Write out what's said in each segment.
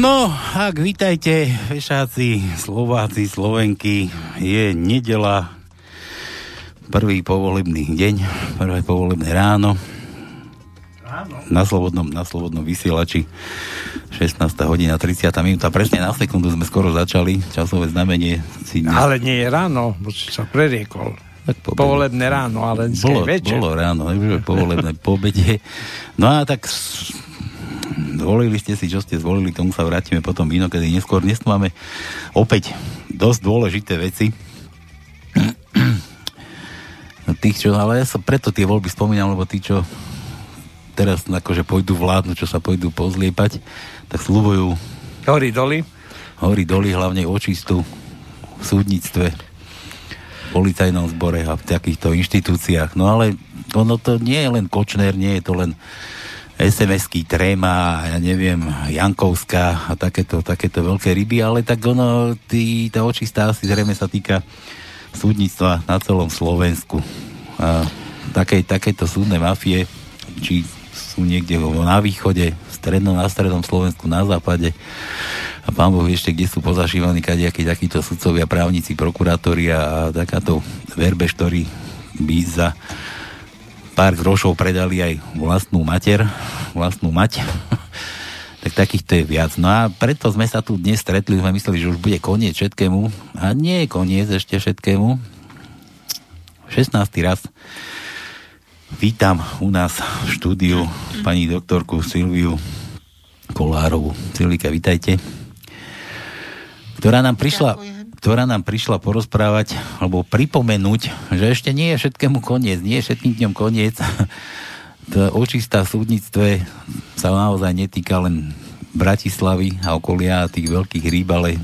No, ak vítajte, vešáci, Slováci, Slovenky, je nedela, prvý povolebný deň, prvé povolebné ráno. Ráno? Na slobodnom, na slobodnom vysielači 16. hodina 30. minúta. Presne na sekundu sme skoro začali. Časové znamenie si... Dnes... Ale nie je ráno, bo si sa preriekol. Tak po Povolebné ráno, ale bolo, večer. Bolo ráno, povolebné po obede. No a tak zvolili ste si, čo ste zvolili, k tomu sa vrátime potom inokedy neskôr. Dnes máme opäť dosť dôležité veci. Tých, čo, ale ja som preto tie voľby spomínal, lebo tí, čo teraz akože pôjdu vládnu, čo sa pôjdu pozliepať, tak slúbujú hory doly. Hory doly, hlavne očistu v súdnictve, policajnom zbore a v takýchto inštitúciách. No ale ono to nie je len Kočner, nie je to len SMS-ky Tréma, ja neviem, Jankovská a takéto, takéto veľké ryby, ale tak ono, tý, tá očistá asi zrejme sa týka súdnictva na celom Slovensku. A takej, takéto súdne mafie, či sú niekde na východe, strednom, na strednom Slovensku, na západe a pán Boh ešte, kde sú pozašívaní kadejakí takíto sudcovia, právnici, prokurátori a takáto verbež, ktorý by za pár grošov predali aj vlastnú mater, vlastnú mať. tak takýchto je viac. No a preto sme sa tu dnes stretli, sme mysleli, že už bude koniec všetkému. A nie je koniec ešte všetkému. 16. raz vítam u nás v štúdiu pani doktorku Silviu Kolárovu. Silvika, vítajte. Ktorá nám prišla... Ďakujem ktorá nám prišla porozprávať alebo pripomenúť, že ešte nie je všetkému koniec, nie je všetkým dňom koniec. to očistá v súdnictve sa naozaj netýka len Bratislavy a okolia tých veľkých rýb, ale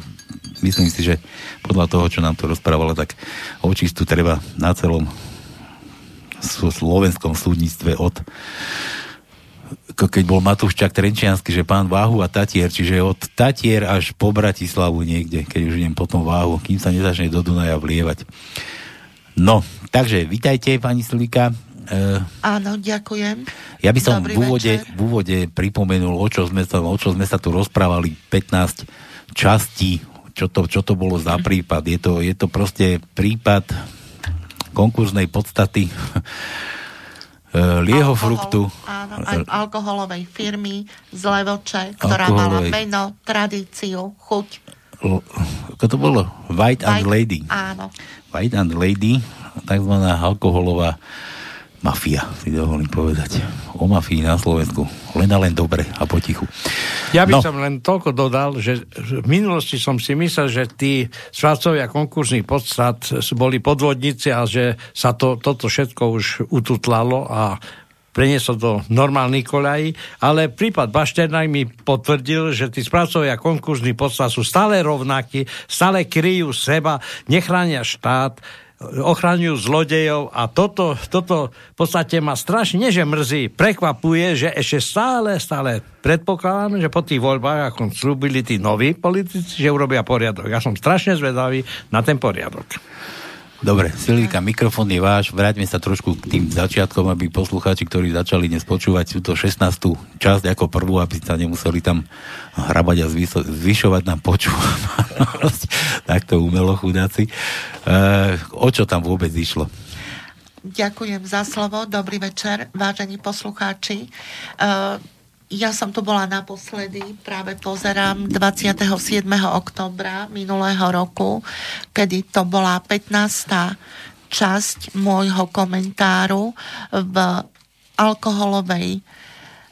myslím si, že podľa toho, čo nám to rozprávala, tak očistu treba na celom slovenskom súdnictve od keď bol Matúščak Trenčiansky, že pán Váhu a Tatier, čiže od Tatier až po Bratislavu niekde, keď už idem potom Váhu, kým sa nezačne do Dunaja vlievať. No, takže vítajte, pani Slika. Uh, Áno, ďakujem. Ja by som v úvode, v úvode pripomenul, o čo, sme sa, o čo sme sa tu rozprávali 15 častí, čo to, čo to bolo za prípad. Je to, je to proste prípad konkurznej podstaty liehofruktu. Áno, aj alkoholovej firmy z Levoče, ktorá alkoholovej. mala meno, tradíciu, chuť. L- ako to bolo? White, White and Lady. Áno. White and Lady, takzvaná alkoholová mafia, si dovolím povedať. O mafii na Slovensku. Len a len dobre a potichu. Ja by no. som len toľko dodal, že v minulosti som si myslel, že tí správcovia konkursných podstat boli podvodníci a že sa to, toto všetko už ututlalo a preniesol do normálnych koľají, ale prípad Bašternaj mi potvrdil, že tí správcovia konkurzní podstat sú stále rovnakí, stále kryjú seba, nechránia štát, ochraňujú zlodejov a toto, toto v podstate ma strašne, nie že mrzí, prekvapuje, že ešte stále, stále predpokladám, že po tých voľbách, ako slúbili tí noví politici, že urobia poriadok. Ja som strašne zvedavý na ten poriadok. Dobre, Silvika, mikrofón je váš. Vráťme sa trošku k tým začiatkom, aby poslucháči, ktorí začali dnes počúvať túto 16. časť ako prvú, aby sa nemuseli tam hrabať a zvyšovať nám počúvať. Takto umelo chudáci. E, o čo tam vôbec išlo? Ďakujem za slovo. Dobrý večer, vážení poslucháči. E, ja som tu bola naposledy, práve pozerám 27. oktobra minulého roku, kedy to bola 15. časť môjho komentáru v alkoholovej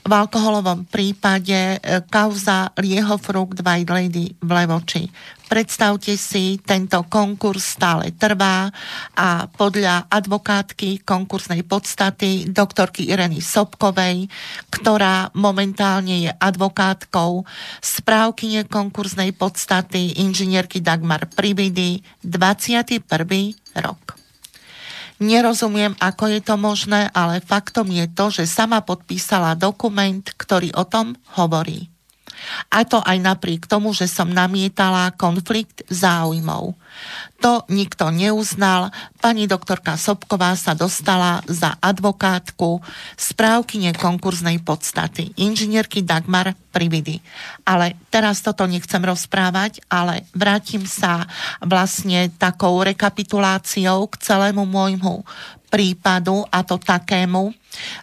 v alkoholovom prípade e, kauza Liehofrucht White Lady v Levoči. Predstavte si, tento konkurs stále trvá a podľa advokátky konkursnej podstaty doktorky Ireny Sobkovej, ktorá momentálne je advokátkou správkyne konkursnej podstaty inžinierky Dagmar Pribidy 21. rok. Nerozumiem, ako je to možné, ale faktom je to, že sama podpísala dokument, ktorý o tom hovorí. A to aj napriek tomu, že som namietala konflikt záujmov. To nikto neuznal. Pani doktorka Sobková sa dostala za advokátku správkyne konkurznej podstaty, inžinierky Dagmar Prividy. Ale teraz toto nechcem rozprávať, ale vrátim sa vlastne takou rekapituláciou k celému môjmu prípadu a to takému,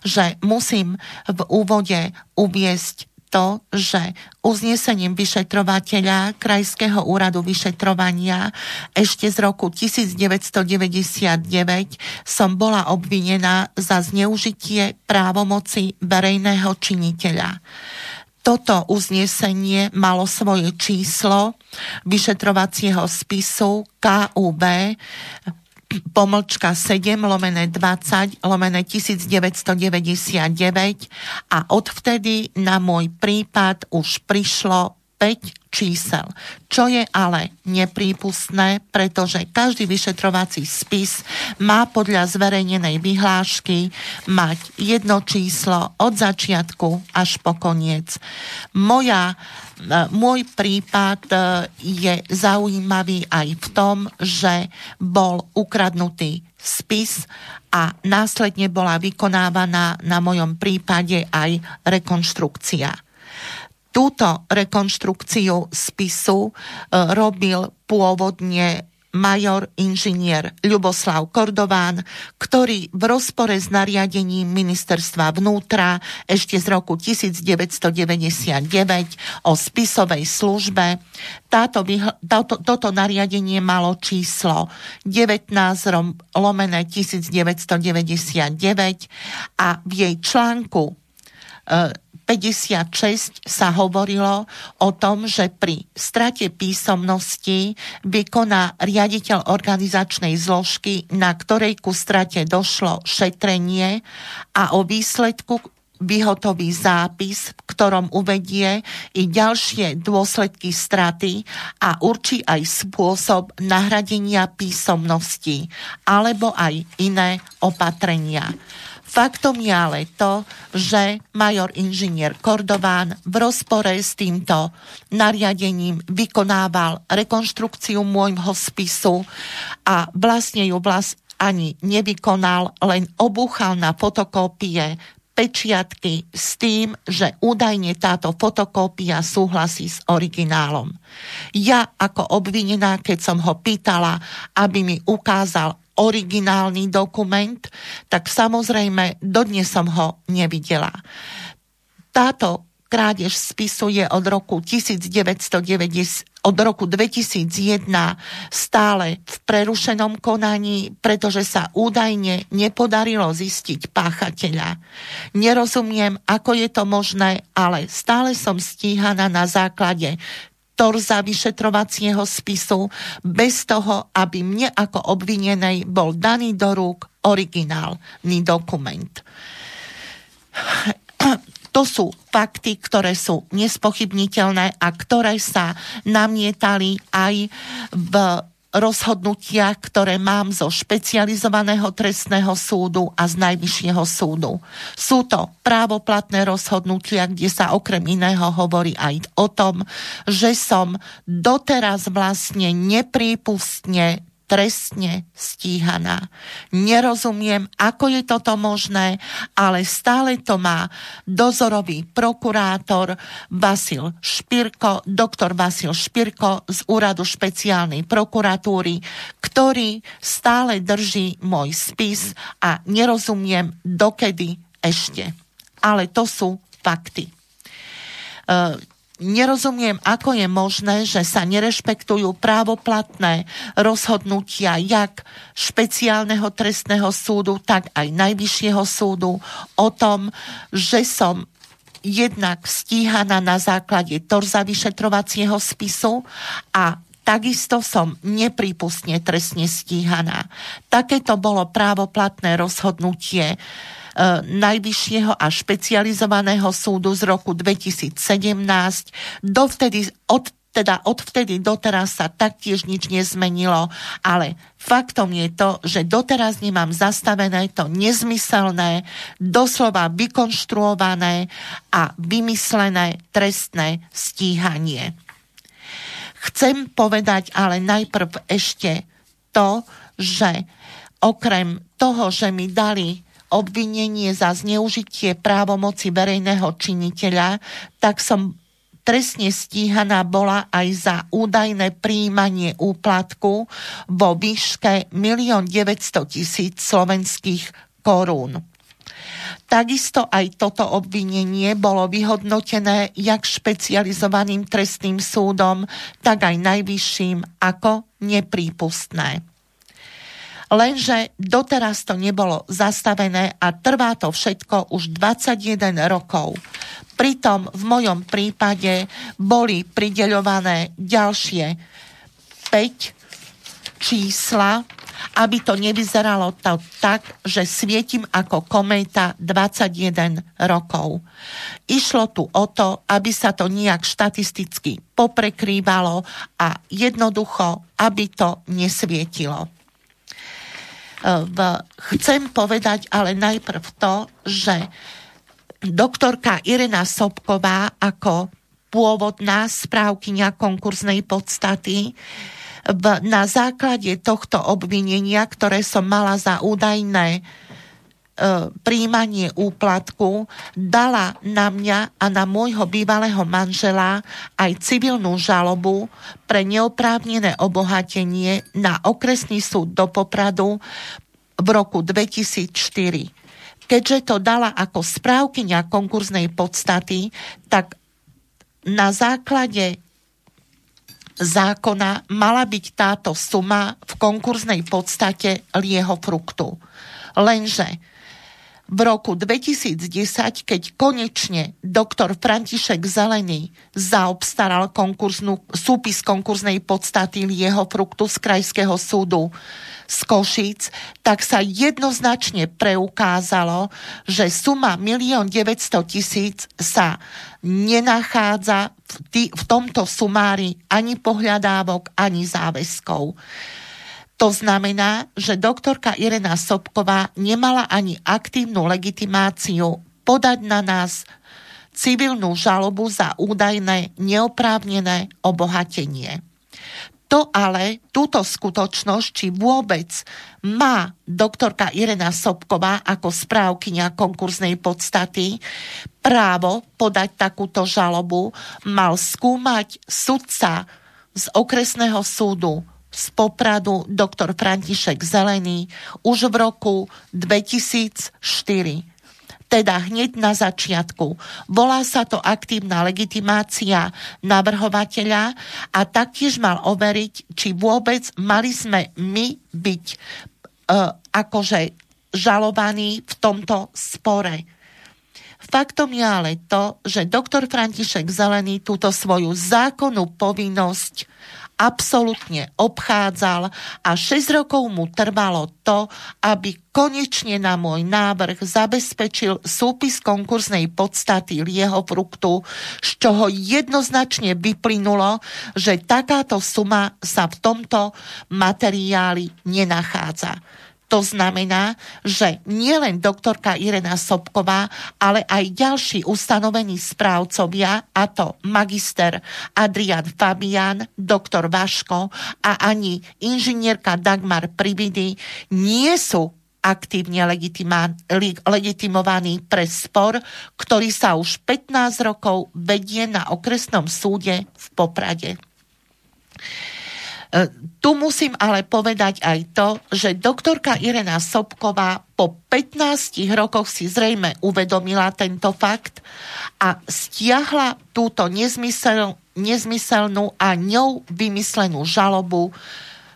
že musím v úvode uviesť to, že uznesením vyšetrovateľa Krajského úradu vyšetrovania ešte z roku 1999 som bola obvinená za zneužitie právomoci verejného činiteľa. Toto uznesenie malo svoje číslo vyšetrovacieho spisu KUB pomlčka 7 lomené 20 lomené 1999 a odvtedy na môj prípad už prišlo 5 čísel, čo je ale neprípustné, pretože každý vyšetrovací spis má podľa zverejnenej vyhlášky mať jedno číslo od začiatku až po koniec. Moja, môj prípad e, je zaujímavý aj v tom, že bol ukradnutý spis a následne bola vykonávaná na mojom prípade aj rekonštrukcia. Túto rekonštrukciu spisu e, robil pôvodne major inžinier Ľuboslav Kordován, ktorý v rozpore s nariadením ministerstva vnútra ešte z roku 1999 o spisovej službe táto, táto, toto nariadenie malo číslo 19 lomené 1999 a v jej článku e, 56 sa hovorilo o tom, že pri strate písomnosti vykoná riaditeľ organizačnej zložky, na ktorej ku strate došlo šetrenie a o výsledku vyhotoví zápis, v ktorom uvedie i ďalšie dôsledky straty a určí aj spôsob nahradenia písomnosti alebo aj iné opatrenia. Faktom je ale to, že major inžinier Kordován v rozpore s týmto nariadením vykonával rekonštrukciu môjho spisu a vlastne ju vlast ani nevykonal, len obúchal na fotokópie pečiatky s tým, že údajne táto fotokópia súhlasí s originálom. Ja ako obvinená, keď som ho pýtala, aby mi ukázal originálny dokument, tak samozrejme dodnes som ho nevidela. Táto krádež spisu je od roku 1990, od roku 2001 stále v prerušenom konaní, pretože sa údajne nepodarilo zistiť páchateľa. Nerozumiem, ako je to možné, ale stále som stíhaná na základe torza vyšetrovacieho spisu bez toho, aby mne ako obvinenej bol daný do rúk originálny dokument. To sú fakty, ktoré sú nespochybniteľné a ktoré sa namietali aj v rozhodnutiach, ktoré mám zo špecializovaného trestného súdu a z najvyššieho súdu. Sú to právoplatné rozhodnutia, kde sa okrem iného hovorí aj o tom, že som doteraz vlastne neprípustne trestne stíhaná. Nerozumiem, ako je toto možné, ale stále to má dozorový prokurátor Vasil Špirko, doktor Vasil Špirko z úradu špeciálnej prokuratúry, ktorý stále drží môj spis a nerozumiem dokedy ešte. Ale to sú fakty. Uh, nerozumiem, ako je možné, že sa nerešpektujú právoplatné rozhodnutia jak špeciálneho trestného súdu, tak aj najvyššieho súdu o tom, že som jednak stíhaná na základe torza vyšetrovacieho spisu a takisto som neprípustne trestne stíhaná. Takéto bolo právoplatné rozhodnutie E, najvyššieho a špecializovaného súdu z roku 2017. Dovtedy, od teda odvtedy doteraz sa taktiež nič nezmenilo, ale faktom je to, že doteraz nemám zastavené to nezmyselné, doslova vykonštruované a vymyslené trestné stíhanie. Chcem povedať ale najprv ešte to, že okrem toho, že mi dali obvinenie za zneužitie právomoci verejného činiteľa, tak som trestne stíhaná bola aj za údajné príjmanie úplatku vo výške 1 900 tisíc slovenských korún. Takisto aj toto obvinenie bolo vyhodnotené jak špecializovaným trestným súdom, tak aj najvyšším ako neprípustné. Lenže doteraz to nebolo zastavené a trvá to všetko už 21 rokov. Pritom v mojom prípade boli prideľované ďalšie 5 čísla, aby to nevyzeralo to tak, že svietim ako kométa 21 rokov. Išlo tu o to, aby sa to nejak štatisticky poprekrývalo a jednoducho, aby to nesvietilo chcem povedať ale najprv to, že doktorka Irena Sobková ako pôvodná správkynia konkurznej podstaty v, na základe tohto obvinenia, ktoré som mala za údajné príjmanie úplatku dala na mňa a na môjho bývalého manžela aj civilnú žalobu pre neoprávnené obohatenie na okresný súd do Popradu v roku 2004. Keďže to dala ako správkyňa konkurznej podstaty, tak na základe zákona mala byť táto suma v konkurznej podstate lieho fruktu. Lenže v roku 2010, keď konečne doktor František Zelený zaobstaral konkurznú, súpis konkurznej podstaty jeho fruktu z Krajského súdu z Košíc, tak sa jednoznačne preukázalo, že suma 1 900 tisíc sa nenachádza v, tý, v tomto sumári ani pohľadávok, ani záväzkov. To znamená, že doktorka Irena Sobková nemala ani aktívnu legitimáciu podať na nás civilnú žalobu za údajné neoprávnené obohatenie. To ale, túto skutočnosť, či vôbec má doktorka Irena Sobková ako správkynia konkurznej podstaty právo podať takúto žalobu, mal skúmať sudca z okresného súdu z Popradu doktor František Zelený už v roku 2004 teda hneď na začiatku. Volá sa to aktívna legitimácia navrhovateľa a taktiež mal overiť, či vôbec mali sme my byť e, akože žalovaní v tomto spore. Faktom je ale to, že doktor František Zelený túto svoju zákonnú povinnosť absolútne obchádzal a 6 rokov mu trvalo to, aby konečne na môj návrh zabezpečil súpis konkurznej podstaty lieho fruktu, z čoho jednoznačne vyplynulo, že takáto suma sa v tomto materiáli nenachádza. To znamená, že nielen doktorka Irena Sobková, ale aj ďalší ustanovení správcovia, a to magister Adrian Fabian, doktor Vaško a ani inžinierka Dagmar Prividy nie sú aktívne legitimovaný pre spor, ktorý sa už 15 rokov vedie na okresnom súde v Poprade. E, tu musím ale povedať aj to, že doktorka Irena Sobková po 15 rokoch si zrejme uvedomila tento fakt a stiahla túto nezmysel, nezmyselnú a ňou vymyslenú žalobu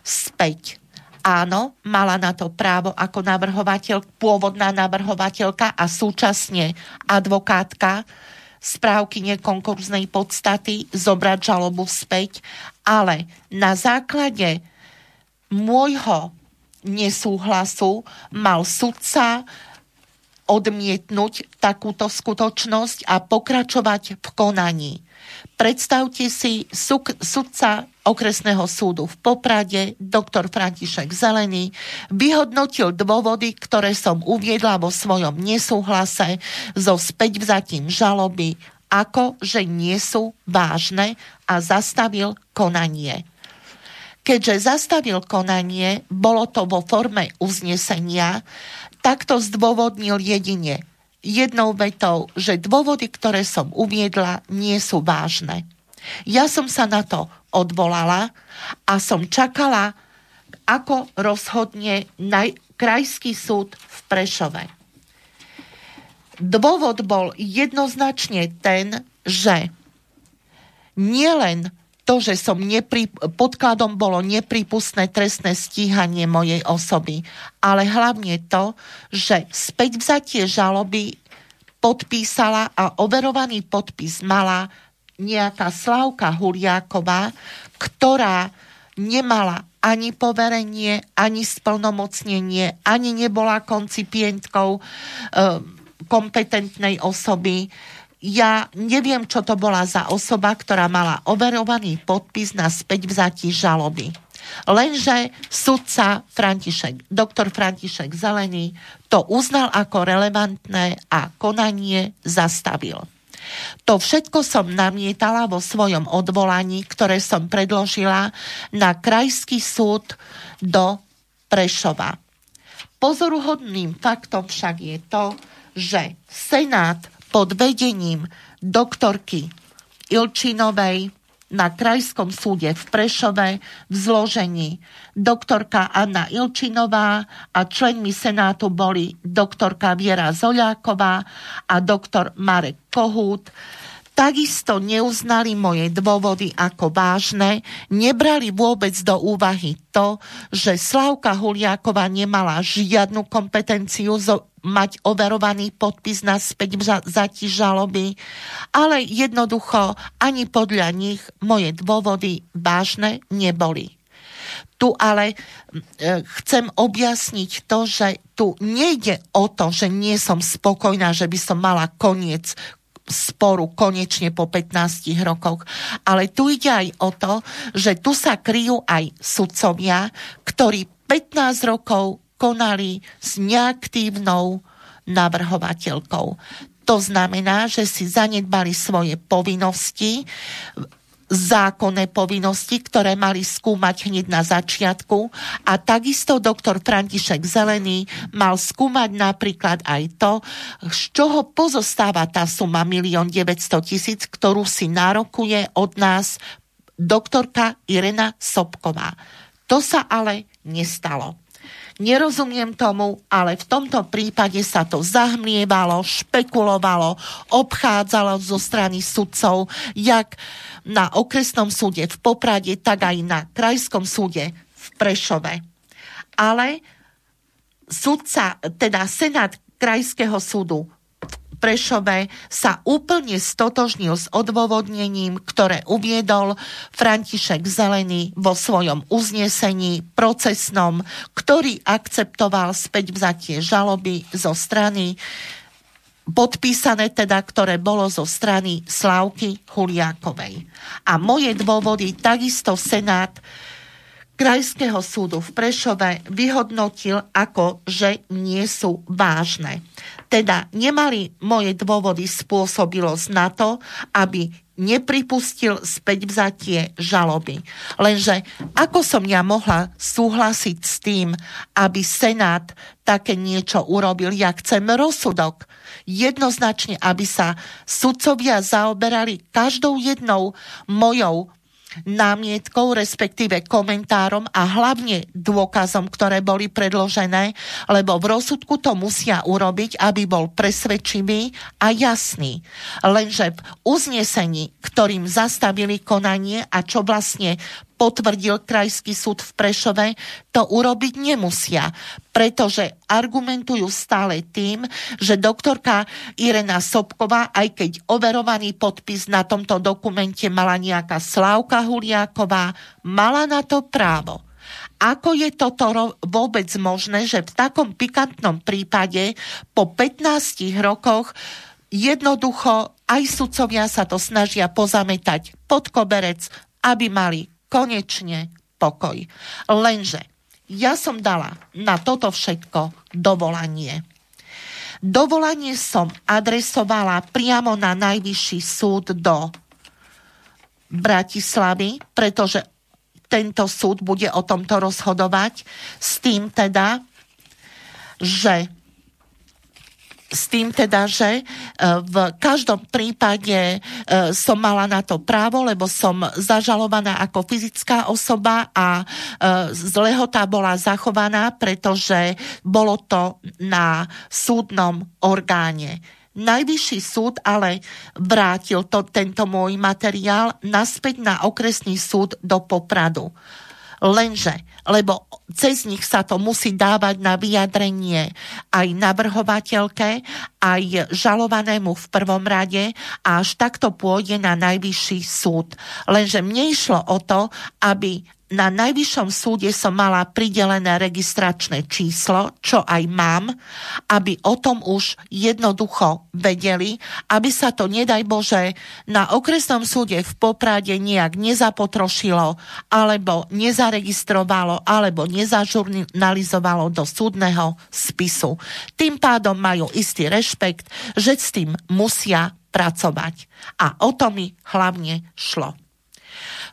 späť. Áno, mala na to právo ako navrhovateľ, pôvodná navrhovateľka a súčasne advokátka, správky nekonkurznej podstaty zobrať žalobu späť, ale na základe môjho nesúhlasu mal sudca odmietnúť takúto skutočnosť a pokračovať v konaní. Predstavte si suk, sudca okresného súdu v Poprade, doktor František Zelený, vyhodnotil dôvody, ktoré som uviedla vo svojom nesúhlase so späťvzatím žaloby, ako že nie sú vážne a zastavil konanie. Keďže zastavil konanie, bolo to vo forme uznesenia, takto zdôvodnil jedine jednou vetou, že dôvody, ktoré som uviedla, nie sú vážne. Ja som sa na to odvolala a som čakala, ako rozhodne naj- krajský súd v Prešove. Dôvod bol jednoznačne ten, že nielen to, že som nepri, podkladom bolo nepripustné trestné stíhanie mojej osoby, ale hlavne to, že späť vzatie žaloby podpísala a overovaný podpis mala nejaká Slavka Huliáková, ktorá nemala ani poverenie, ani splnomocnenie, ani nebola koncipientkou e, kompetentnej osoby ja neviem, čo to bola za osoba, ktorá mala overovaný podpis na späť vzatí žaloby. Lenže sudca František, doktor František Zelený to uznal ako relevantné a konanie zastavil. To všetko som namietala vo svojom odvolaní, ktoré som predložila na Krajský súd do Prešova. Pozoruhodným faktom však je to, že Senát pod vedením doktorky Ilčinovej na Krajskom súde v Prešove v zložení. Doktorka Anna Ilčinová a členmi Senátu boli doktorka Viera Zoľáková a doktor Marek Kohút. Takisto neuznali moje dôvody ako vážne, nebrali vôbec do úvahy to, že Slavka Huliáková nemala žiadnu kompetenciu mať overovaný podpis na späť zati žaloby, ale jednoducho ani podľa nich moje dôvody vážne neboli. Tu ale e, chcem objasniť to, že tu nejde o to, že nie som spokojná, že by som mala koniec sporu konečne po 15 rokoch. Ale tu ide aj o to, že tu sa kryjú aj sudcovia, ktorí 15 rokov konali s neaktívnou navrhovateľkou. To znamená, že si zanedbali svoje povinnosti zákonné povinnosti, ktoré mali skúmať hneď na začiatku. A takisto doktor František Zelený mal skúmať napríklad aj to, z čoho pozostáva tá suma 1 900 tisíc, ktorú si nárokuje od nás doktorka Irena Sobková. To sa ale nestalo. Nerozumiem tomu, ale v tomto prípade sa to zahmlievalo, špekulovalo, obchádzalo zo strany sudcov, jak na okresnom súde v Poprade, tak aj na krajskom súde v Prešove. Ale sudca, teda Senát krajského súdu Prešove sa úplne stotožnil s odôvodnením, ktoré uviedol František Zelený vo svojom uznesení procesnom, ktorý akceptoval späť vzatie žaloby zo strany podpísané teda, ktoré bolo zo strany Slávky Huliákovej. A moje dôvody takisto Senát Krajského súdu v Prešove vyhodnotil ako, že nie sú vážne. Teda nemali moje dôvody spôsobilosť na to, aby nepripustil späť vzatie žaloby. Lenže ako som ja mohla súhlasiť s tým, aby Senát také niečo urobil? Ja chcem rozsudok. Jednoznačne, aby sa sudcovia zaoberali každou jednou mojou námietkou, respektíve komentárom a hlavne dôkazom, ktoré boli predložené, lebo v rozsudku to musia urobiť, aby bol presvedčivý a jasný. Lenže v uznesení, ktorým zastavili konanie a čo vlastne potvrdil Krajský súd v Prešove, to urobiť nemusia, pretože argumentujú stále tým, že doktorka Irena Sobková, aj keď overovaný podpis na tomto dokumente mala nejaká Slávka Huliáková, mala na to právo. Ako je toto vôbec možné, že v takom pikantnom prípade po 15 rokoch jednoducho aj sudcovia sa to snažia pozametať pod koberec, aby mali konečne pokoj. Lenže ja som dala na toto všetko dovolanie. Dovolanie som adresovala priamo na najvyšší súd do Bratislavy, pretože tento súd bude o tomto rozhodovať s tým teda, že s tým teda, že e, v každom prípade e, som mala na to právo, lebo som zažalovaná ako fyzická osoba a e, zlehota bola zachovaná, pretože bolo to na súdnom orgáne. Najvyšší súd ale vrátil to, tento môj materiál naspäť na okresný súd do Popradu. Lenže, lebo cez nich sa to musí dávať na vyjadrenie aj navrhovateľke, aj žalovanému v prvom rade a až takto pôjde na najvyšší súd. Lenže mne išlo o to, aby na najvyššom súde som mala pridelené registračné číslo, čo aj mám, aby o tom už jednoducho vedeli, aby sa to, nedaj Bože, na okresnom súde v Poprade nejak nezapotrošilo, alebo nezaregistrovalo, alebo nezažurnalizovalo do súdneho spisu. Tým pádom majú istý rešpekt, že s tým musia pracovať. A o to mi hlavne šlo.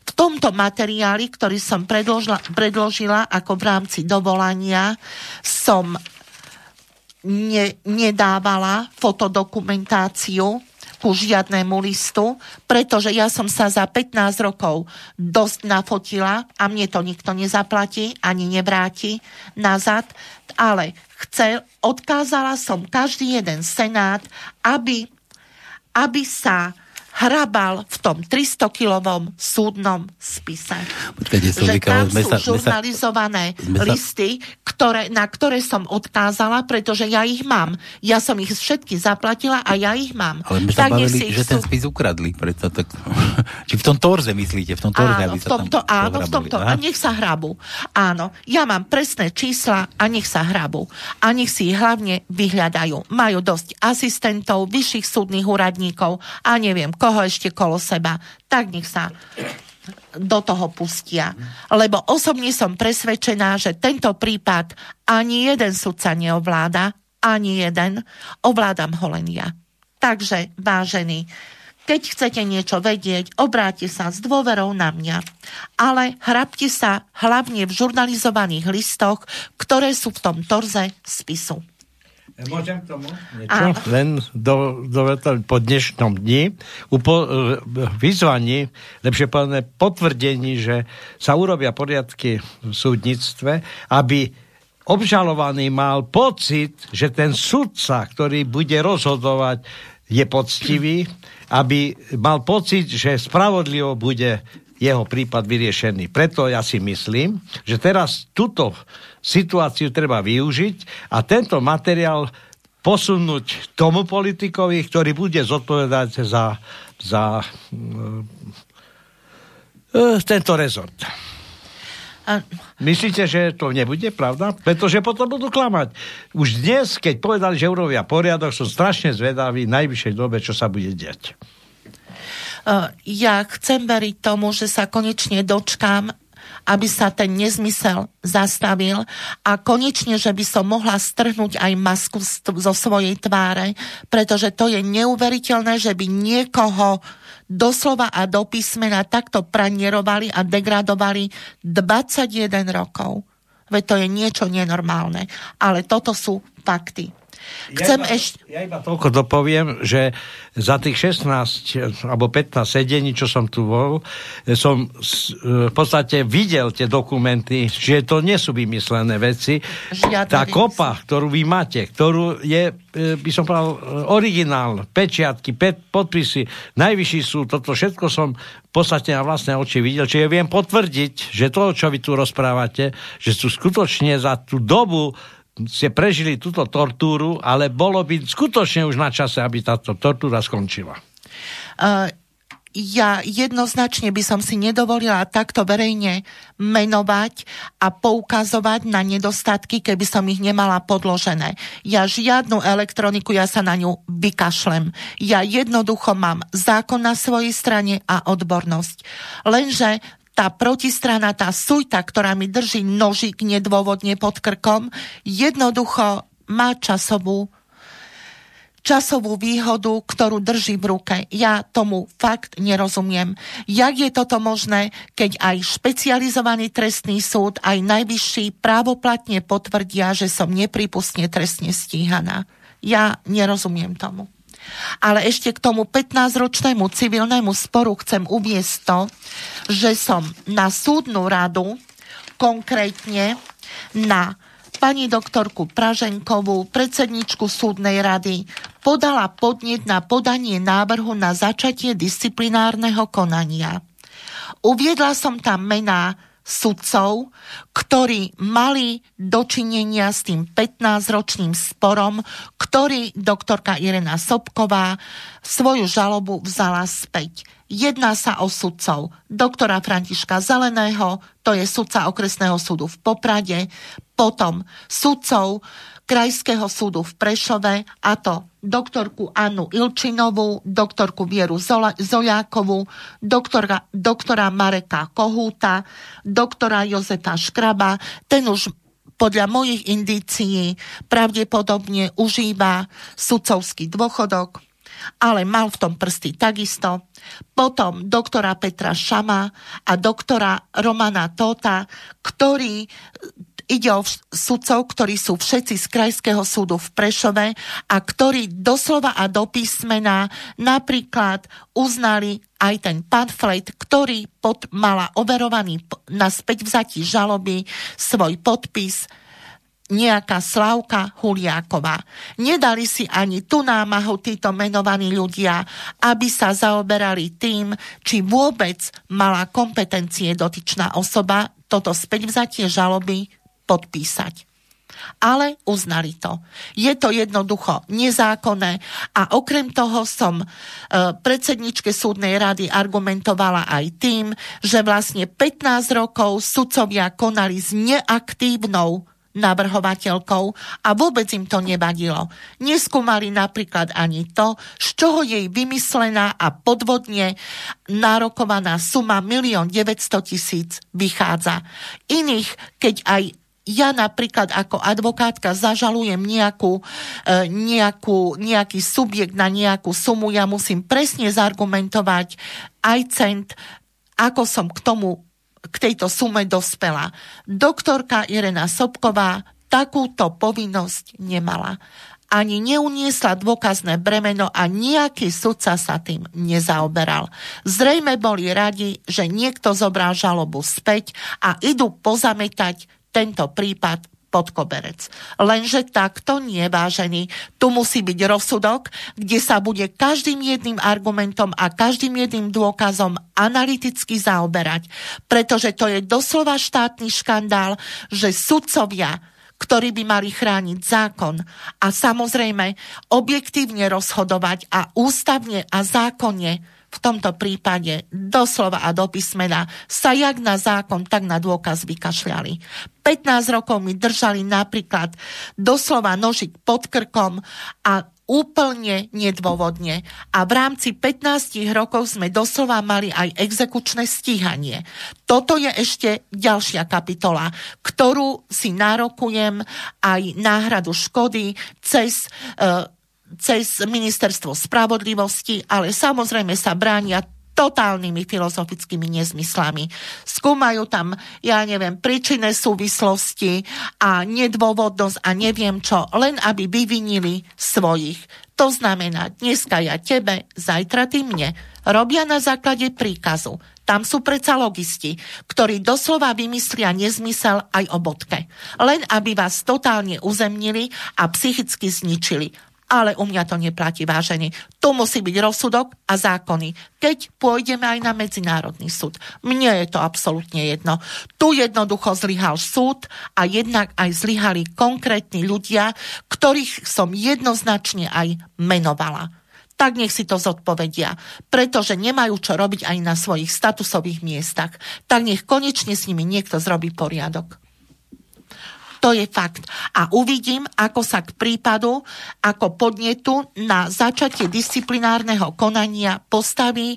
V tomto materiáli, ktorý som predložila, predložila ako v rámci dovolania, som ne, nedávala fotodokumentáciu ku žiadnemu listu, pretože ja som sa za 15 rokov dosť nafotila a mne to nikto nezaplatí ani nevráti nazad, ale chce, odkázala som každý jeden senát, aby, aby sa hrabal v tom 300-kilovom súdnom spise. Počkajte, že tam sú sa, žurnalizované sa, listy, ktoré, na ktoré som odkázala, pretože ja ich mám. Ja som ich všetky zaplatila a ja ich mám. Ale my sa bavili, že ten spis ukradli. Preto tak, či v tom torze myslíte? V tom torze, áno, v tomto, tam áno, v tomto. A nech sa hrabu. Áno, ja mám presné čísla a nech sa hrabu. A nech si ich hlavne vyhľadajú. Majú dosť asistentov, vyšších súdnych úradníkov a neviem, koho ešte kolo seba, tak nech sa do toho pustia. Lebo osobne som presvedčená, že tento prípad ani jeden sudca neovláda, ani jeden, ovládam ho len ja. Takže, vážení, keď chcete niečo vedieť, obráte sa s dôverou na mňa. Ale hrabte sa hlavne v žurnalizovaných listoch, ktoré sú v tom torze spisu. Môžem k tomu niečo? Áno. Len do, do, po dnešnom dni upo, vyzvaní, lepšie povedané potvrdení, že sa urobia poriadky v súdnictve, aby obžalovaný mal pocit, že ten sudca, ktorý bude rozhodovať, je poctivý, aby mal pocit, že spravodlivo bude jeho prípad vyriešený. Preto ja si myslím, že teraz túto situáciu treba využiť a tento materiál posunúť tomu politikovi, ktorý bude zodpovedať za, za uh, tento rezort. Myslíte, že to nebude pravda? Pretože potom budú klamať. Už dnes, keď povedali, že urobia poriadok, som strašne zvedavý v najvyššej dobe, čo sa bude diať. Ja chcem veriť tomu, že sa konečne dočkám aby sa ten nezmysel zastavil a konečne, že by som mohla strhnúť aj masku zo svojej tváre, pretože to je neuveriteľné, že by niekoho doslova a do písmena takto pranierovali a degradovali 21 rokov. Veď to je niečo nenormálne. Ale toto sú fakty. Chcem ja iba, ešte... Ja iba toľko dopoviem, že za tých 16 alebo 15 sedení, čo som tu bol, som v podstate videl tie dokumenty, že to nie sú vymyslené veci. Žiadne Tá kopa, ktorú vy máte, ktorú je, e, by som povedal, originál, pečiatky, pet, podpisy, najvyšší sú, toto všetko som v podstate na vlastné oči videl. Čiže viem potvrdiť, že to, čo vy tu rozprávate, že sú skutočne za tú dobu ste prežili túto tortúru, ale bolo by skutočne už na čase, aby táto tortúra skončila. Uh, ja jednoznačne by som si nedovolila takto verejne menovať a poukazovať na nedostatky, keby som ich nemala podložené. Ja žiadnu elektroniku, ja sa na ňu vykašlem. Ja jednoducho mám zákon na svojej strane a odbornosť. Lenže tá protistrana, tá sujta, ktorá mi drží nožík nedôvodne pod krkom, jednoducho má časovú časovú výhodu, ktorú drží v ruke. Ja tomu fakt nerozumiem. Jak je toto možné, keď aj špecializovaný trestný súd, aj najvyšší právoplatne potvrdia, že som nepripustne trestne stíhaná. Ja nerozumiem tomu. Ale ešte k tomu 15-ročnému civilnému sporu chcem uviesť to, že som na súdnu radu, konkrétne na pani doktorku Praženkovú, predsedničku súdnej rady, podala podnet na podanie návrhu na začatie disciplinárneho konania. Uviedla som tam mená sudcov, ktorí mali dočinenia s tým 15-ročným sporom, ktorý doktorka Irena Sobková svoju žalobu vzala späť. Jedná sa o sudcov doktora Františka Zeleného, to je sudca okresného súdu v Poprade, potom sudcov Krajského súdu v Prešove, a to doktorku Annu Ilčinovú, doktorku Vieru Zojákovú, doktora, doktora Mareka Kohúta, doktora Jozefa Škraba. Ten už podľa mojich indícií pravdepodobne užíva sudcovský dôchodok, ale mal v tom prsty takisto. Potom doktora Petra Šama a doktora Romana Tota, ktorí ide o sudcov, ktorí sú všetci z Krajského súdu v Prešove a ktorí doslova a do písmena napríklad uznali aj ten pamflet, ktorý pod, mala overovaný na späť vzatí žaloby svoj podpis nejaká Slavka Huliáková. Nedali si ani tú námahu títo menovaní ľudia, aby sa zaoberali tým, či vôbec mala kompetencie dotyčná osoba toto späť vzatie žaloby podpísať. Ale uznali to. Je to jednoducho nezákonné a okrem toho som e, predsedničke súdnej rady argumentovala aj tým, že vlastne 15 rokov sudcovia konali s neaktívnou navrhovateľkou a vôbec im to nevadilo. Neskúmali napríklad ani to, z čoho jej vymyslená a podvodne nárokovaná suma 1 900 tisíc vychádza. Iných, keď aj ja napríklad ako advokátka zažalujem nejakú, e, nejakú, nejaký subjekt na nejakú sumu, ja musím presne zargumentovať aj cent, ako som k tomu k tejto sume dospela. Doktorka Irena Sobková takúto povinnosť nemala. Ani neuniesla dôkazné bremeno a nejaký sudca sa tým nezaoberal. Zrejme boli radi, že niekto zobral žalobu späť a idú pozametať tento prípad pod koberec. Lenže takto nie, vážený. Tu musí byť rozsudok, kde sa bude každým jedným argumentom a každým jedným dôkazom analyticky zaoberať. Pretože to je doslova štátny škandál, že sudcovia ktorí by mali chrániť zákon a samozrejme objektívne rozhodovať a ústavne a zákonne v tomto prípade doslova a do písmena sa jak na zákon, tak na dôkaz vykašľali. 15 rokov mi držali napríklad doslova nožik pod krkom a úplne nedôvodne. A v rámci 15 rokov sme doslova mali aj exekučné stíhanie. Toto je ešte ďalšia kapitola, ktorú si nárokujem aj náhradu škody cez e, cez ministerstvo spravodlivosti, ale samozrejme sa bránia totálnymi filozofickými nezmyslami. Skúmajú tam, ja neviem, príčinné súvislosti a nedôvodnosť a neviem čo, len aby vyvinili svojich. To znamená, dneska ja tebe, zajtra ty mne. Robia na základe príkazu. Tam sú predsa logisti, ktorí doslova vymyslia nezmysel aj o bodke. Len aby vás totálne uzemnili a psychicky zničili ale u mňa to neplatí, vážení. Tu musí byť rozsudok a zákony. Keď pôjdeme aj na Medzinárodný súd. Mne je to absolútne jedno. Tu jednoducho zlyhal súd a jednak aj zlyhali konkrétni ľudia, ktorých som jednoznačne aj menovala. tak nech si to zodpovedia, pretože nemajú čo robiť aj na svojich statusových miestach. Tak nech konečne s nimi niekto zrobí poriadok. To je fakt. A uvidím, ako sa k prípadu, ako podnetu na začatie disciplinárneho konania postaví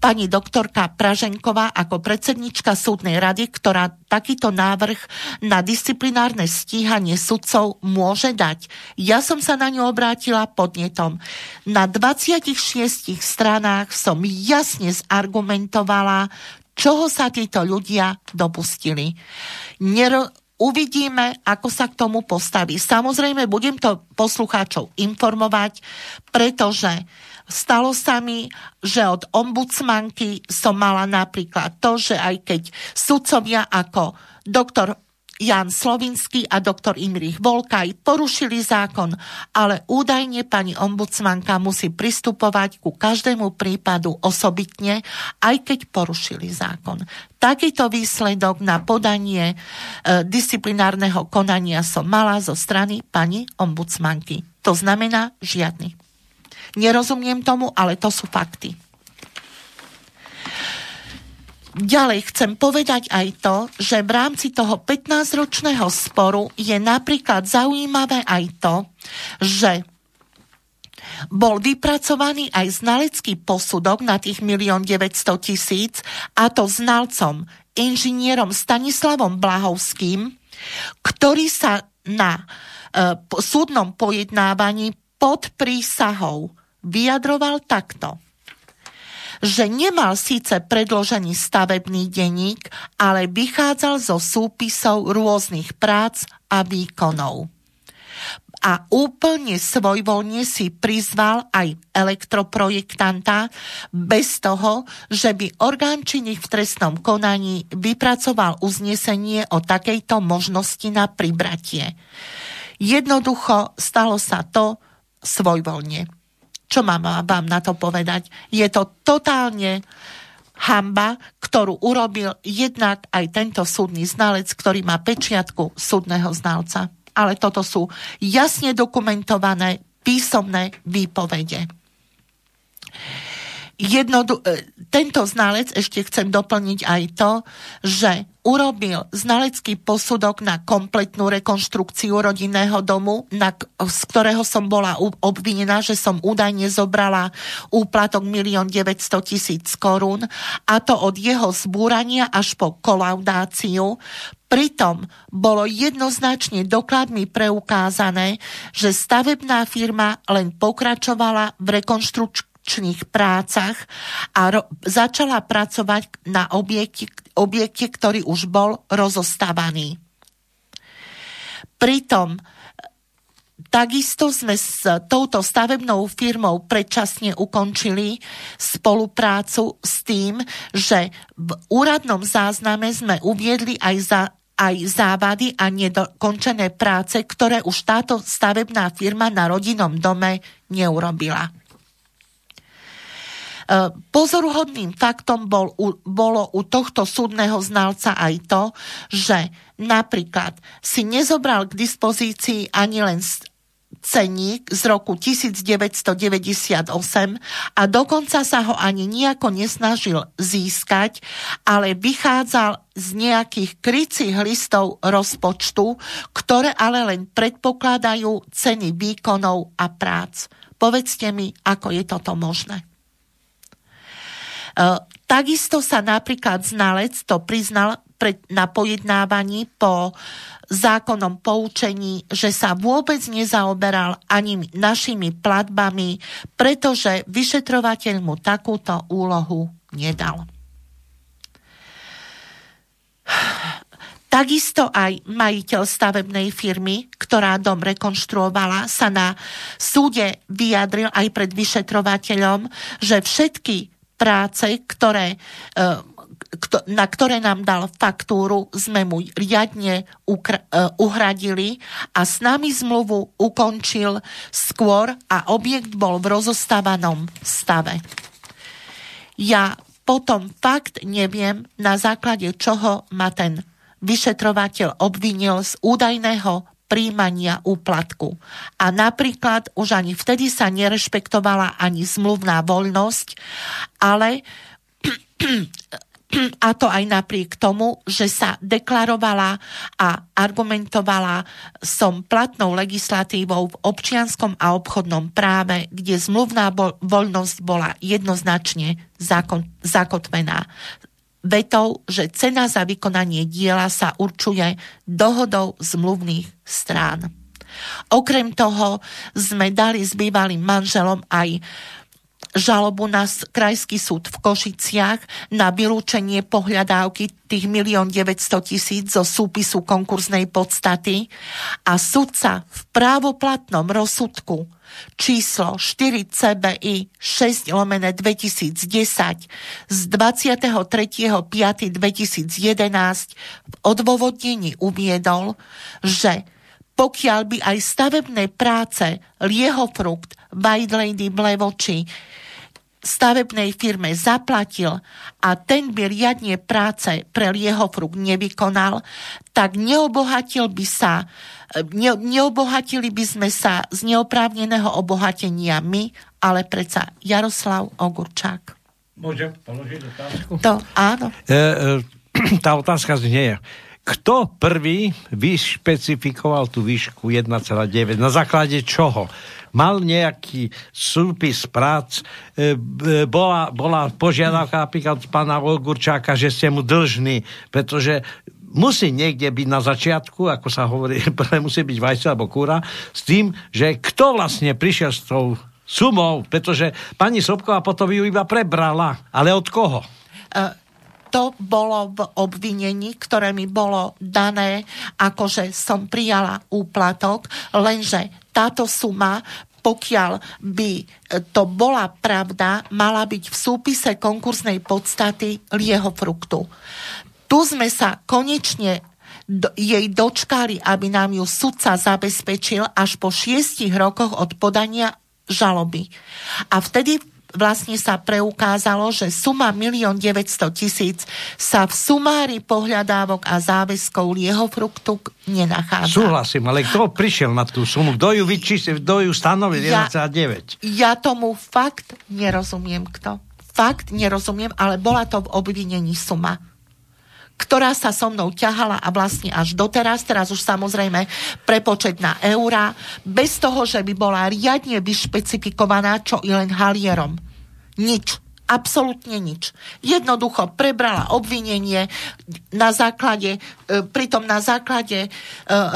pani doktorka Praženková ako predsednička súdnej rady, ktorá takýto návrh na disciplinárne stíhanie sudcov môže dať. Ja som sa na ňu obrátila podnetom. Na 26 stranách som jasne zargumentovala, čoho sa títo ľudia dopustili. Nero, Uvidíme, ako sa k tomu postaví. Samozrejme, budem to poslucháčov informovať, pretože stalo sa mi, že od ombudsmanky som mala napríklad to, že aj keď sudcovia ako doktor Jan Slovinský a doktor Imrich Volkaj porušili zákon, ale údajne pani ombudsmanka musí pristupovať ku každému prípadu osobitne, aj keď porušili zákon. Takýto výsledok na podanie e, disciplinárneho konania som mala zo strany pani ombudsmanky. To znamená žiadny. Nerozumiem tomu, ale to sú fakty. Ďalej chcem povedať aj to, že v rámci toho 15-ročného sporu je napríklad zaujímavé aj to, že bol vypracovaný aj znalecký posudok na tých 1 900 tisíc a to znalcom, inžinierom Stanislavom Blahovským, ktorý sa na e, súdnom pojednávaní pod prísahou vyjadroval takto že nemal síce predložený stavebný denník, ale vychádzal zo súpisov rôznych prác a výkonov. A úplne svojvoľne si prizval aj elektroprojektanta bez toho, že by orgán činných v trestnom konaní vypracoval uznesenie o takejto možnosti na pribratie. Jednoducho stalo sa to svojvoľne. Čo mám vám na to povedať? Je to totálne hamba, ktorú urobil jednak aj tento súdny znalec, ktorý má pečiatku súdneho znalca. Ale toto sú jasne dokumentované písomné výpovede. Jednodu- e, tento znalec, ešte chcem doplniť aj to, že urobil znalecký posudok na kompletnú rekonštrukciu rodinného domu, na, z ktorého som bola obvinená, že som údajne zobrala úplatok 1 900 tisíc korún a to od jeho zbúrania až po kolaudáciu. Pritom bolo jednoznačne dokladmi preukázané, že stavebná firma len pokračovala v rekonštrukcii konštrukčných prácach a ro- začala pracovať na objekte, objekte, ktorý už bol rozostávaný. Pritom Takisto sme s touto stavebnou firmou predčasne ukončili spoluprácu s tým, že v úradnom zázname sme uviedli aj za aj závady a nedokončené práce, ktoré už táto stavebná firma na rodinnom dome neurobila. E, pozoruhodným faktom bol, bolo u tohto súdneho znalca aj to, že napríklad si nezobral k dispozícii ani len ceník z roku 1998 a dokonca sa ho ani nejako nesnažil získať, ale vychádzal z nejakých krycích listov rozpočtu, ktoré ale len predpokladajú ceny výkonov a prác. Povedzte mi, ako je toto možné. E, takisto sa napríklad znalec to priznal pred, na pojednávaní po zákonom poučení, že sa vôbec nezaoberal ani našimi platbami, pretože vyšetrovateľ mu takúto úlohu nedal. Takisto aj majiteľ stavebnej firmy, ktorá dom rekonštruovala, sa na súde vyjadril aj pred vyšetrovateľom, že všetky práce, ktoré, e, na ktoré nám dal faktúru, sme mu riadne e, uhradili a s nami zmluvu ukončil skôr a objekt bol v rozostávanom stave. Ja potom fakt neviem, na základe čoho ma ten vyšetrovateľ obvinil z údajného príjmania úplatku. A napríklad už ani vtedy sa nerešpektovala ani zmluvná voľnosť, ale a to aj napriek tomu, že sa deklarovala a argumentovala som platnou legislatívou v občianskom a obchodnom práve, kde zmluvná voľnosť bola jednoznačne zakotvená vetou, že cena za vykonanie diela sa určuje dohodou zmluvných strán. Okrem toho sme dali s bývalým manželom aj žalobu na Krajský súd v Košiciach na vylúčenie pohľadávky tých 1 900 tisíc zo súpisu konkurznej podstaty a sudca v právoplatnom rozsudku číslo 4 CBI 6 lomene 2010 z 23.5.2011 v odôvodnení uviedol, že pokiaľ by aj stavebné práce Liehofrukt, Lady Blevoči stavebnej firme zaplatil a ten by riadne práce pre Liehofrukt nevykonal, tak neobohatil by sa, ne, neobohatili by sme sa z neoprávneného obohatenia my, ale predsa Jaroslav Ogurčák. Môžem položiť otázku? To áno. E, e, tá otázka znie, kto prvý vyšpecifikoval tú výšku 1,9? Na základe čoho? Mal nejaký súpis prác, e, e, bola, bola požiadavka napríklad pána Olgurčáka, že ste mu dlžní, pretože musí niekde byť na začiatku, ako sa hovorí, musí byť vajce alebo kúra, s tým, že kto vlastne prišiel s tou sumou, pretože pani Sobková potom ju iba prebrala. Ale od koho? Uh to bolo v obvinení, ktoré mi bolo dané, akože som prijala úplatok, lenže táto suma pokiaľ by to bola pravda, mala byť v súpise konkursnej podstaty lieho fruktu. Tu sme sa konečne jej dočkali, aby nám ju sudca zabezpečil až po šiestich rokoch od podania žaloby. A vtedy vlastne sa preukázalo, že suma 1 900 tisíc sa v sumári pohľadávok a záväzkov liehofruktu nenachádza. Súhlasím, ale kto prišiel na tú sumu? Kto ju, vyčístil, kto ju stanovil ja, 1,9? Ja tomu fakt nerozumiem, kto. Fakt nerozumiem, ale bola to v obvinení suma ktorá sa so mnou ťahala a vlastne až doteraz, teraz už samozrejme prepočet na eurá, bez toho, že by bola riadne vyšpecifikovaná, čo i len halierom. Nič. Absolútne nič. Jednoducho prebrala obvinenie na základe, e, pritom na základe e,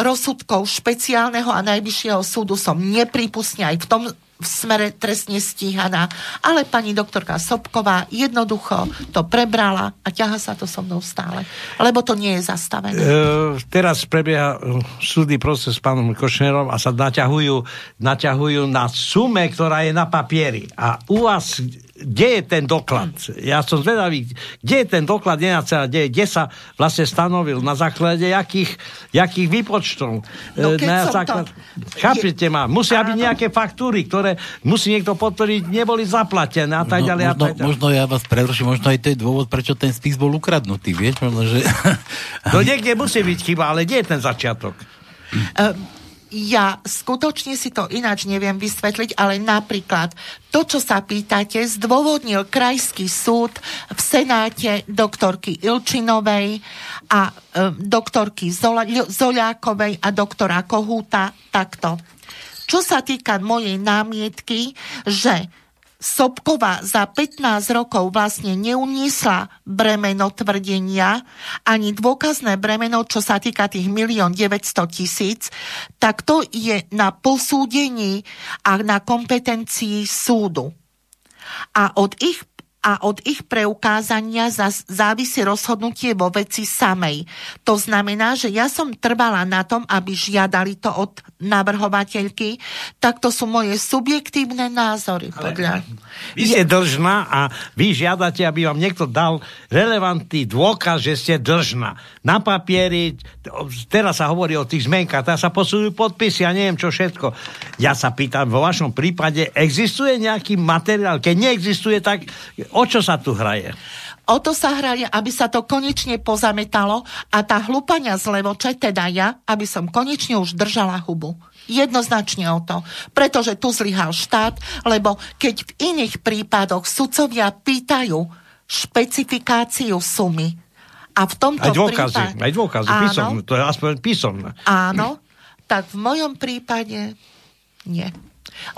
rozsudkov špeciálneho a najvyššieho súdu som nepripustne aj v tom v smere trestne stíhaná, ale pani doktorka Sobková jednoducho to prebrala a ťaha sa to so mnou stále, lebo to nie je zastavené. E, teraz prebieha e, súdny proces s pánom Košnerom a sa naťahujú, naťahujú na sume, ktorá je na papieri. A u vás kde je ten doklad? Ja som zvedavý, kde je ten doklad 1,9, kde sa vlastne stanovil, na základe jakých, jakých výpočtov? No, e, na základ... to... Chápete ma? Musia byť nejaké faktúry, ktoré musí niekto potvrdiť, neboli zaplatené a tak ďalej. No, možno, a tak ďalej. možno ja vás preruším, možno aj to je dôvod, prečo ten spis bol ukradnutý, vieš? Možno, že... No niekde musí byť chyba, ale kde je ten začiatok? Uh, ja skutočne si to ináč neviem vysvetliť, ale napríklad to, čo sa pýtate, zdôvodnil Krajský súd v Senáte doktorky Ilčinovej a e, doktorky Zola, Zoliákovej a doktora Kohúta takto. Čo sa týka mojej námietky, že Sobkova za 15 rokov vlastne neuniesla bremeno tvrdenia, ani dôkazné bremeno, čo sa týka tých 1 900 tisíc, tak to je na posúdení a na kompetencii súdu. A od ich a od ich preukázania závisí rozhodnutie vo veci samej. To znamená, že ja som trvala na tom, aby žiadali to od navrhovateľky, tak to sú moje subjektívne názory. Podľa... Vy ste dlžná a vy žiadate, aby vám niekto dal relevantný dôkaz, že ste dlžná. Na papieri, teraz sa hovorí o tých zmenkách, teraz sa posúdujú podpisy a neviem čo všetko. Ja sa pýtam, vo vašom prípade existuje nejaký materiál? Keď neexistuje, tak O čo sa tu hraje? O to sa hrali, aby sa to konečne pozametalo a tá hlupania z Levoče, teda ja, aby som konečne už držala hubu. Jednoznačne o to. Pretože tu zlyhal štát, lebo keď v iných prípadoch sudcovia pýtajú špecifikáciu sumy, a v tomto aj dôkazy, prípade... aj dôkazy, áno, písomné, to je aspoň písomné. Áno, tak v mojom prípade nie.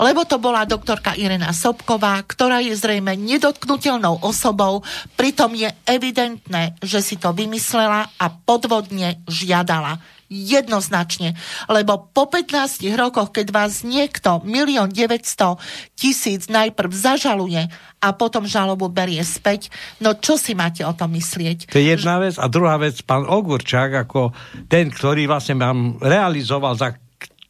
Lebo to bola doktorka Irena Sobková, ktorá je zrejme nedotknutelnou osobou, pritom je evidentné, že si to vymyslela a podvodne žiadala. Jednoznačne. Lebo po 15 rokoch, keď vás niekto milión 900 tisíc najprv zažaluje a potom žalobu berie späť, no čo si máte o tom myslieť? To je jedna vec. A druhá vec, pán Ogurčák, ako ten, ktorý vlastne vám realizoval za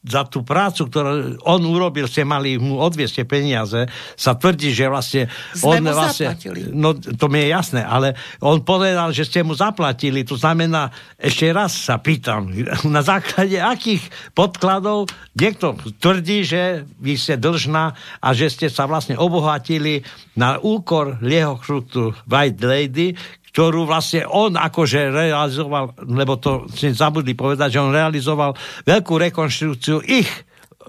za tú prácu, ktorú on urobil, ste mali mu odviesť peniaze, sa tvrdí, že vlastne Sme on vlastne, zaplatili. no to mi je jasné, ale on povedal, že ste mu zaplatili, to znamená, ešte raz sa pýtam, na základe akých podkladov niekto tvrdí, že vy ste dlžná a že ste sa vlastne obohatili na úkor liehokrutu White Lady, ktorú vlastne on akože realizoval, lebo to si zabudli povedať, že on realizoval veľkú rekonštrukciu ich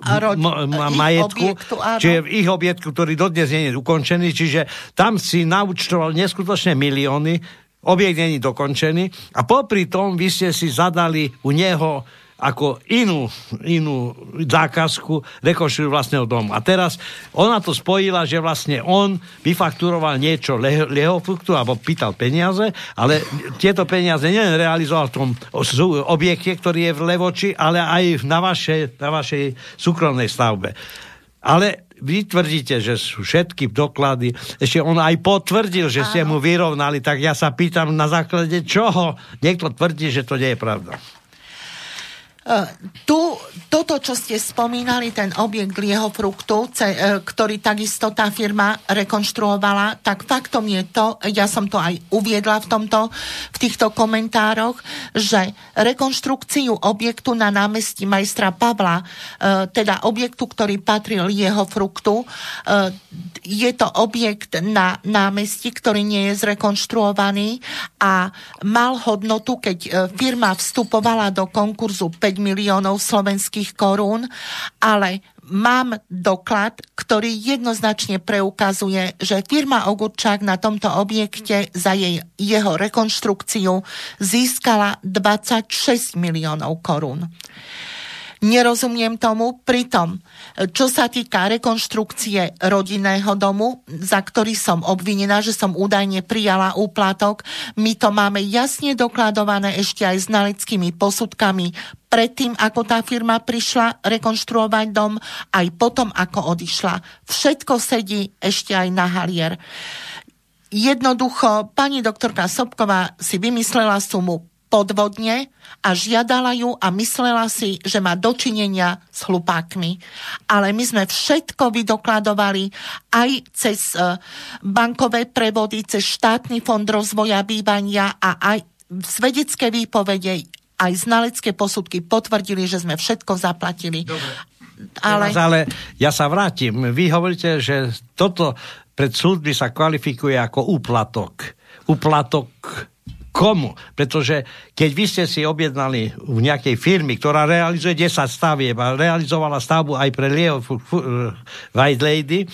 Rod, ma, ma, majetku, objektu, áno. čiže ich objektu, ktorý dodnes nie je ukončený, čiže tam si naučtoval neskutočné milióny, objekt je dokončený a popri tom vy ste si zadali u neho ako inú, inú zákazku rekonštruujú vlastného domu. A teraz ona to spojila, že vlastne on vyfakturoval niečo le- Lehofruktu alebo pýtal peniaze, ale tieto peniaze nielen realizoval v tom objekte, ktorý je v Levoči, ale aj na vašej, na vašej súkromnej stavbe. Ale vy tvrdíte, že sú všetky doklady. Ešte on aj potvrdil, že ste mu vyrovnali, tak ja sa pýtam, na základe čoho niekto tvrdí, že to nie je pravda. Uh, tu, toto, čo ste spomínali, ten objekt Liehofruktu, ce, uh, ktorý takisto tá firma rekonštruovala, tak faktom je to, ja som to aj uviedla v, tomto, v týchto komentároch, že rekonštrukciu objektu na námestí majstra Pavla, uh, teda objektu, ktorý patril Liehofruktu, uh, je to objekt na námestí, ktorý nie je zrekonštruovaný a mal hodnotu, keď firma vstupovala do konkurzu 5 miliónov slovenských korún, ale mám doklad, ktorý jednoznačne preukazuje, že firma Ogurčák na tomto objekte za jej, jeho rekonštrukciu získala 26 miliónov korún. Nerozumiem tomu, pritom, čo sa týka rekonštrukcie rodinného domu, za ktorý som obvinená, že som údajne prijala úplatok, my to máme jasne dokladované ešte aj s znaleckými posudkami predtým, ako tá firma prišla rekonštruovať dom, aj potom, ako odišla. Všetko sedí ešte aj na halier. Jednoducho, pani doktorka Sobková si vymyslela sumu podvodne a žiadala ju a myslela si, že má dočinenia s hlupákmi. Ale my sme všetko vydokladovali aj cez e, bankové prevody, cez štátny fond rozvoja bývania a aj svedecké výpovede, aj znalecké posudky potvrdili, že sme všetko zaplatili. Dobre. Ale... Ale ja sa vrátim. Vy hovoríte, že toto pred súdmi sa kvalifikuje ako úplatok. Úplatok komu? Pretože keď vy ste si objednali v nejakej firmy, ktorá realizuje 10 stavieb a realizovala stavbu aj pre Leo White Lady,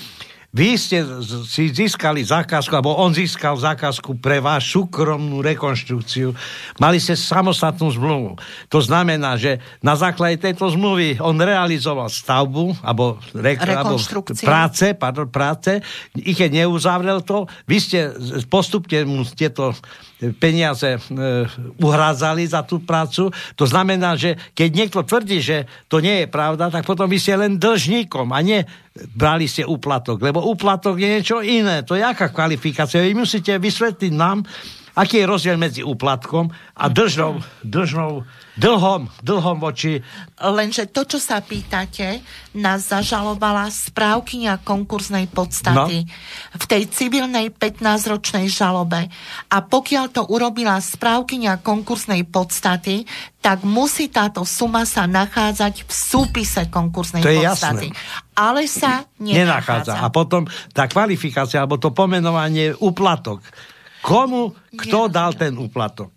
vy ste si získali zákazku, alebo on získal zákazku pre vás súkromnú rekonštrukciu. Mali ste samostatnú zmluvu. To znamená, že na základe tejto zmluvy on realizoval stavbu, alebo, re, alebo práce, pardon, práce, i keď neuzavrel to, vy ste postupne mu tieto peniaze e, uhrádzali za tú prácu. To znamená, že keď niekto tvrdí, že to nie je pravda, tak potom vy ste len dlžníkom a nie brali ste úplatok. Lebo úplatok je niečo iné. To je aká kvalifikácia. Vy musíte vysvetliť nám, aký je rozdiel medzi úplatkom a držnou, držnou dlhom, dlhom voči... Lenže to, čo sa pýtate, nás zažalovala správkynia konkurznej podstaty no. v tej civilnej 15-ročnej žalobe. A pokiaľ to urobila správkynia konkurznej podstaty, tak musí táto suma sa nachádzať v súpise konkursnej to je podstaty. Jasné. Ale sa nenachádza. nenachádza. A potom tá kvalifikácia, alebo to pomenovanie úplatok, komu, kto dal ten úplatok.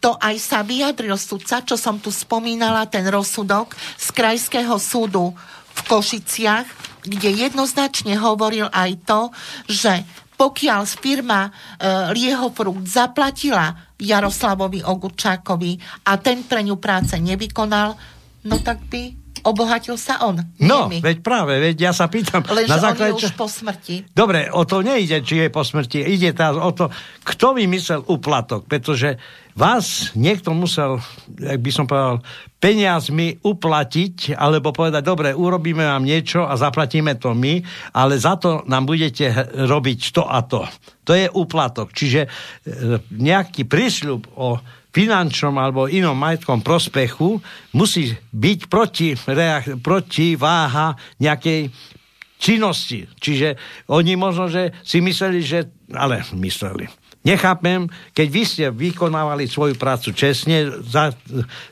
To aj sa vyjadril sudca, čo som tu spomínala, ten rozsudok z Krajského súdu v Košiciach, kde jednoznačne hovoril aj to, že pokiaľ firma e, Lieho Frukt zaplatila Jaroslavovi Ogurčákovi a ten pre ňu práce nevykonal, no tak by obohatil sa on. No, my. veď práve, veď ja sa pýtam. Lenže na základe, on je už po smrti. Dobre, o to nejde, či je po smrti. Ide tá, o to, kto vymyslel uplatok, pretože vás niekto musel, jak by som povedal, peniazmi uplatiť, alebo povedať, dobre, urobíme vám niečo a zaplatíme to my, ale za to nám budete robiť to a to. To je úplatok. Čiže e, nejaký prísľub o finančnom alebo inom majetkom prospechu musí byť proti, reak- proti váha nejakej činnosti. Čiže oni možno, že si mysleli, že... Ale mysleli. Nechápem, keď vy ste vykonávali svoju prácu čestne, za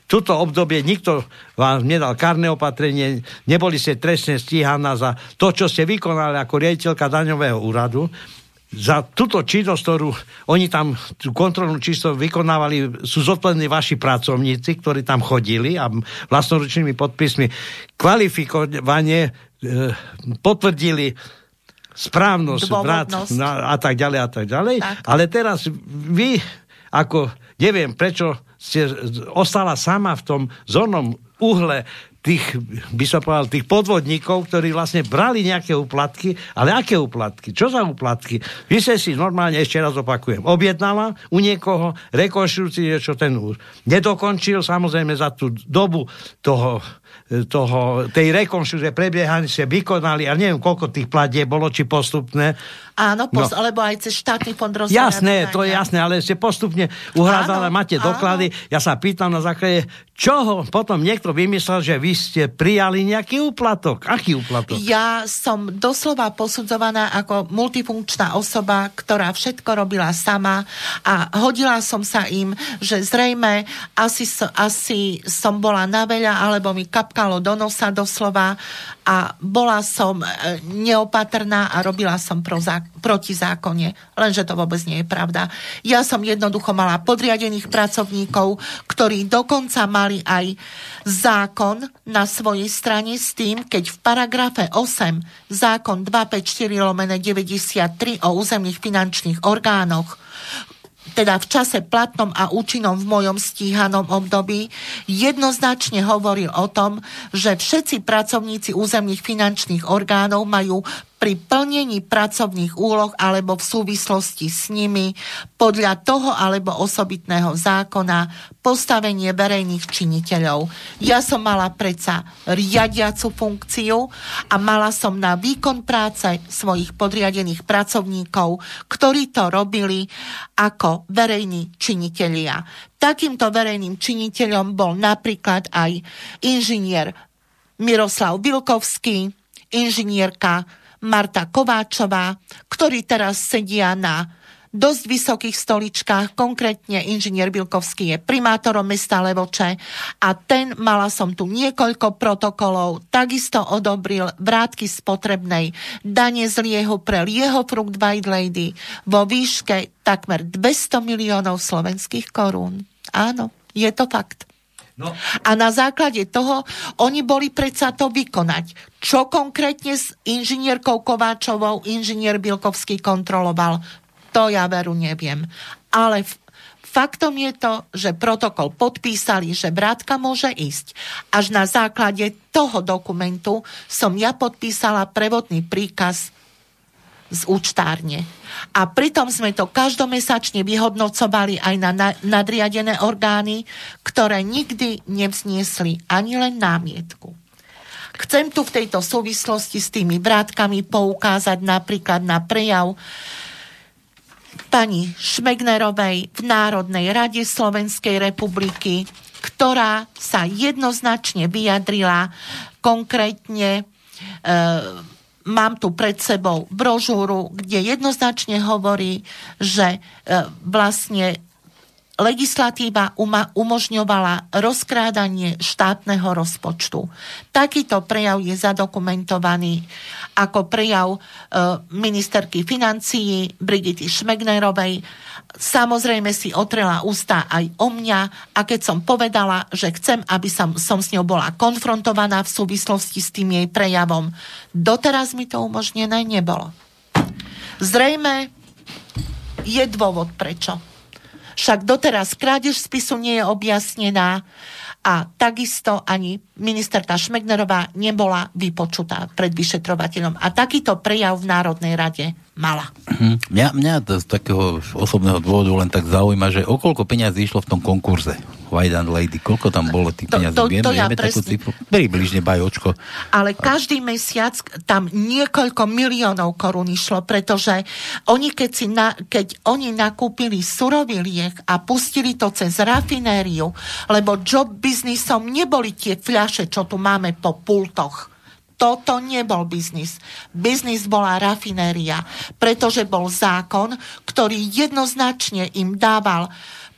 túto obdobie nikto vám nedal karné opatrenie, neboli ste trestne stíhaná za to, čo ste vykonali ako riaditeľka daňového úradu, za túto činnosť, ktorú oni tam tú kontrolnú číslo vykonávali, sú zodpovední vaši pracovníci, ktorí tam chodili a vlastnoručnými podpismi kvalifikovanie e, potvrdili správnosť vrát a tak ďalej a tak ďalej. Tak. Ale teraz vy, ako neviem, prečo ste ostala sama v tom zornom uhle tých, by som povedal, tých podvodníkov, ktorí vlastne brali nejaké úplatky, ale aké úplatky? Čo za úplatky? Vy ste si normálne, ešte raz opakujem, objednala u niekoho rekonštrukcie, čo ten už nedokončil, samozrejme za tú dobu toho toho, tej rekonštrukcie prebiehania ste vykonali, a neviem, koľko tých platie bolo, či postupné. Áno, post, no. alebo aj cez štátny fond rozvoja. Jasné, to je jasné, ale ste postupne uhrádzali, máte doklady. Áno. Ja sa pýtam na základe, čoho potom niekto vymyslel, že vy ste prijali nejaký úplatok. Aký úplatok? Ja som doslova posudzovaná ako multifunkčná osoba, ktorá všetko robila sama a hodila som sa im, že zrejme asi, asi som bola na veľa, alebo mi kapka fúkalo do nosa doslova a bola som e, neopatrná a robila som pro zá, proti zákone. Lenže to vôbec nie je pravda. Ja som jednoducho mala podriadených pracovníkov, ktorí dokonca mali aj zákon na svojej strane s tým, keď v paragrafe 8 zákon 254 lomene 93 o územných finančných orgánoch teda v čase platnom a účinnom v mojom stíhanom období, jednoznačne hovoril o tom, že všetci pracovníci územných finančných orgánov majú pri plnení pracovných úloh alebo v súvislosti s nimi podľa toho alebo osobitného zákona postavenie verejných činiteľov. Ja som mala predsa riadiacu funkciu a mala som na výkon práce svojich podriadených pracovníkov, ktorí to robili ako verejní činitelia. Takýmto verejným činiteľom bol napríklad aj inžinier Miroslav Vilkovský, inžinierka Marta Kováčová, ktorí teraz sedia na dosť vysokých stoličkách, konkrétne inžinier Bilkovský je primátorom mesta Levoče a ten, mala som tu niekoľko protokolov, takisto odobril vrátky spotrebnej dane z liehu pre lieho frukt White Lady vo výške takmer 200 miliónov slovenských korún. Áno, je to fakt. No. A na základe toho oni boli predsa to vykonať. Čo konkrétne s inžinierkou Kováčovou inžinier Bilkovský kontroloval, to ja veru neviem. Ale Faktom je to, že protokol podpísali, že brátka môže ísť. Až na základe toho dokumentu som ja podpísala prevodný príkaz z účtárne. A pritom sme to každomesačne vyhodnocovali aj na nadriadené orgány, ktoré nikdy nevzniesli ani len námietku. Chcem tu v tejto súvislosti s tými vrátkami poukázať napríklad na prejav pani Šmegnerovej v Národnej rade Slovenskej republiky, ktorá sa jednoznačne vyjadrila konkrétne e, mám tu pred sebou brožúru, kde jednoznačne hovorí, že e, vlastne legislatíva umožňovala rozkrádanie štátneho rozpočtu. Takýto prejav je zadokumentovaný ako prejav e, ministerky financií Brigity Šmegnerovej. Samozrejme si otrela ústa aj o mňa a keď som povedala, že chcem, aby som, som s ňou bola konfrontovaná v súvislosti s tým jej prejavom, doteraz mi to umožnené nebolo. Zrejme je dôvod prečo. Však doteraz krádež spisu nie je objasnená a takisto ani ministerka Šmegnerová nebola vypočutá pred vyšetrovateľom. A takýto prejav v Národnej rade mala. Mhm. Mňa, mňa to z takého osobného dôvodu len tak zaujíma, že o koľko peňazí išlo v tom konkurze White and Lady, koľko tam bolo tých peňazí? To, to, vieme, to ja vieme takú presne... cifru? Približne bajočko. Ale každý mesiac tam niekoľko miliónov korún išlo, pretože oni keď, si na, keď oni nakúpili surový liek a pustili to cez rafinériu, lebo job biznisom neboli tie fľaše, čo tu máme po pultoch toto nebol biznis. Biznis bola rafinéria, pretože bol zákon, ktorý jednoznačne im dával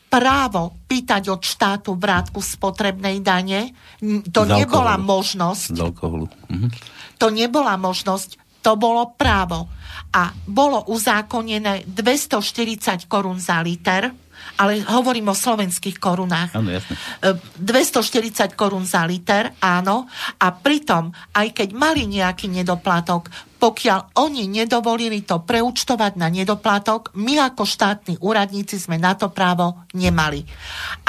právo pýtať od štátu vrátku spotrebnej dane. To Z nebola alkoholu. možnosť. Z alkoholu. Mhm. To nebola možnosť, to bolo právo. A bolo uzákonené 240 korún za liter, ale hovorím o slovenských korunách. Áno, jasne. E, 240 korún za liter, áno. A pritom, aj keď mali nejaký nedoplatok, pokiaľ oni nedovolili to preúčtovať na nedoplatok, my ako štátni úradníci sme na to právo nemali.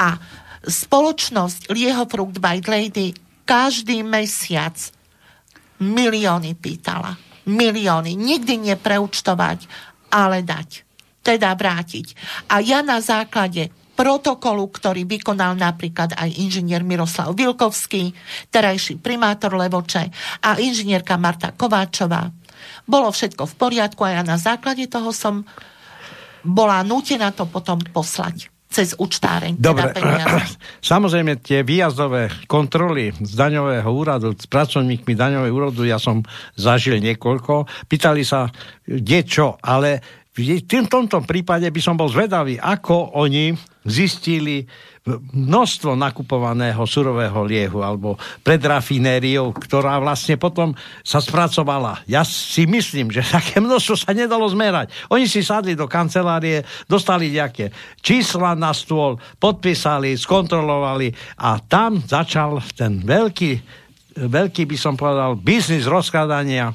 A spoločnosť Lieho Fruit by Lady každý mesiac milióny pýtala. Milióny. Nikdy nepreúčtovať, ale dať. Teda vrátiť. A ja na základe protokolu, ktorý vykonal napríklad aj inžinier Miroslav Vilkovský, terajší primátor Levoče a inžinierka Marta Kováčová. Bolo všetko v poriadku a ja na základe toho som bola nútená to potom poslať cez účtáreň. Dobre, Teda samozrejme tie výjazdové kontroly z daňového úradu, s pracovníkmi daňového úradu, ja som zažil niekoľko. Pýtali sa, kde čo, ale v tomto prípade by som bol zvedavý, ako oni zistili množstvo nakupovaného surového liehu alebo pred rafinériou, ktorá vlastne potom sa spracovala. Ja si myslím, že také množstvo sa nedalo zmerať. Oni si sadli do kancelárie, dostali nejaké čísla na stôl, podpísali, skontrolovali a tam začal ten veľký, veľký by som povedal, biznis rozkladania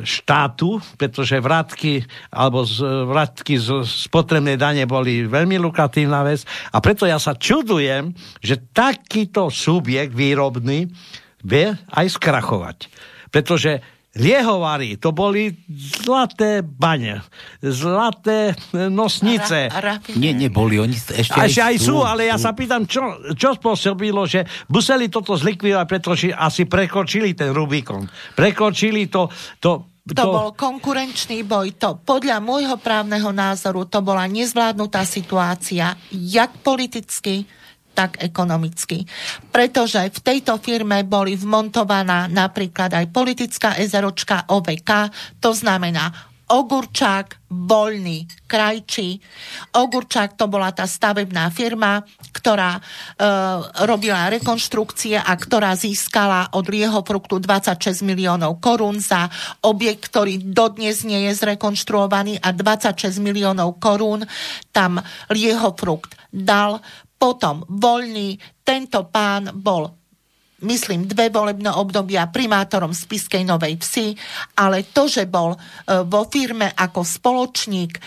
štátu, pretože vratky alebo z, vratky z spotrebnej dane boli veľmi lukratívna vec a preto ja sa čudujem, že takýto subjekt výrobný vie aj skrachovať. Pretože Liehovary, to boli zlaté bane, zlaté e, nosnice. Ra-. Nie, neboli, oni ešte A ešte aj sú, sú, ale ja sa pýtam, čo, čo spôsobilo, že museli toto zlikvidovať, pretože asi prekočili ten Rubikon. Prekočili to, to, To bol konkurenčný boj. To podľa môjho právneho názoru to bola nezvládnutá situácia, jak politicky, tak ekonomicky. Pretože v tejto firme boli vmontovaná napríklad aj politická ezeročka OVK, to znamená Ogurčák, Voľný, Krajčí. Ogurčák to bola tá stavebná firma, ktorá e, robila rekonštrukcie a ktorá získala od Lieho Fruktu 26 miliónov korún za objekt, ktorý dodnes nie je zrekonštruovaný a 26 miliónov korún tam Lieho Frukt dal. Potom voľný, tento pán bol myslím, dve volebné obdobia primátorom Spiskej Novej Vsi, ale to, že bol e, vo firme ako spoločník e,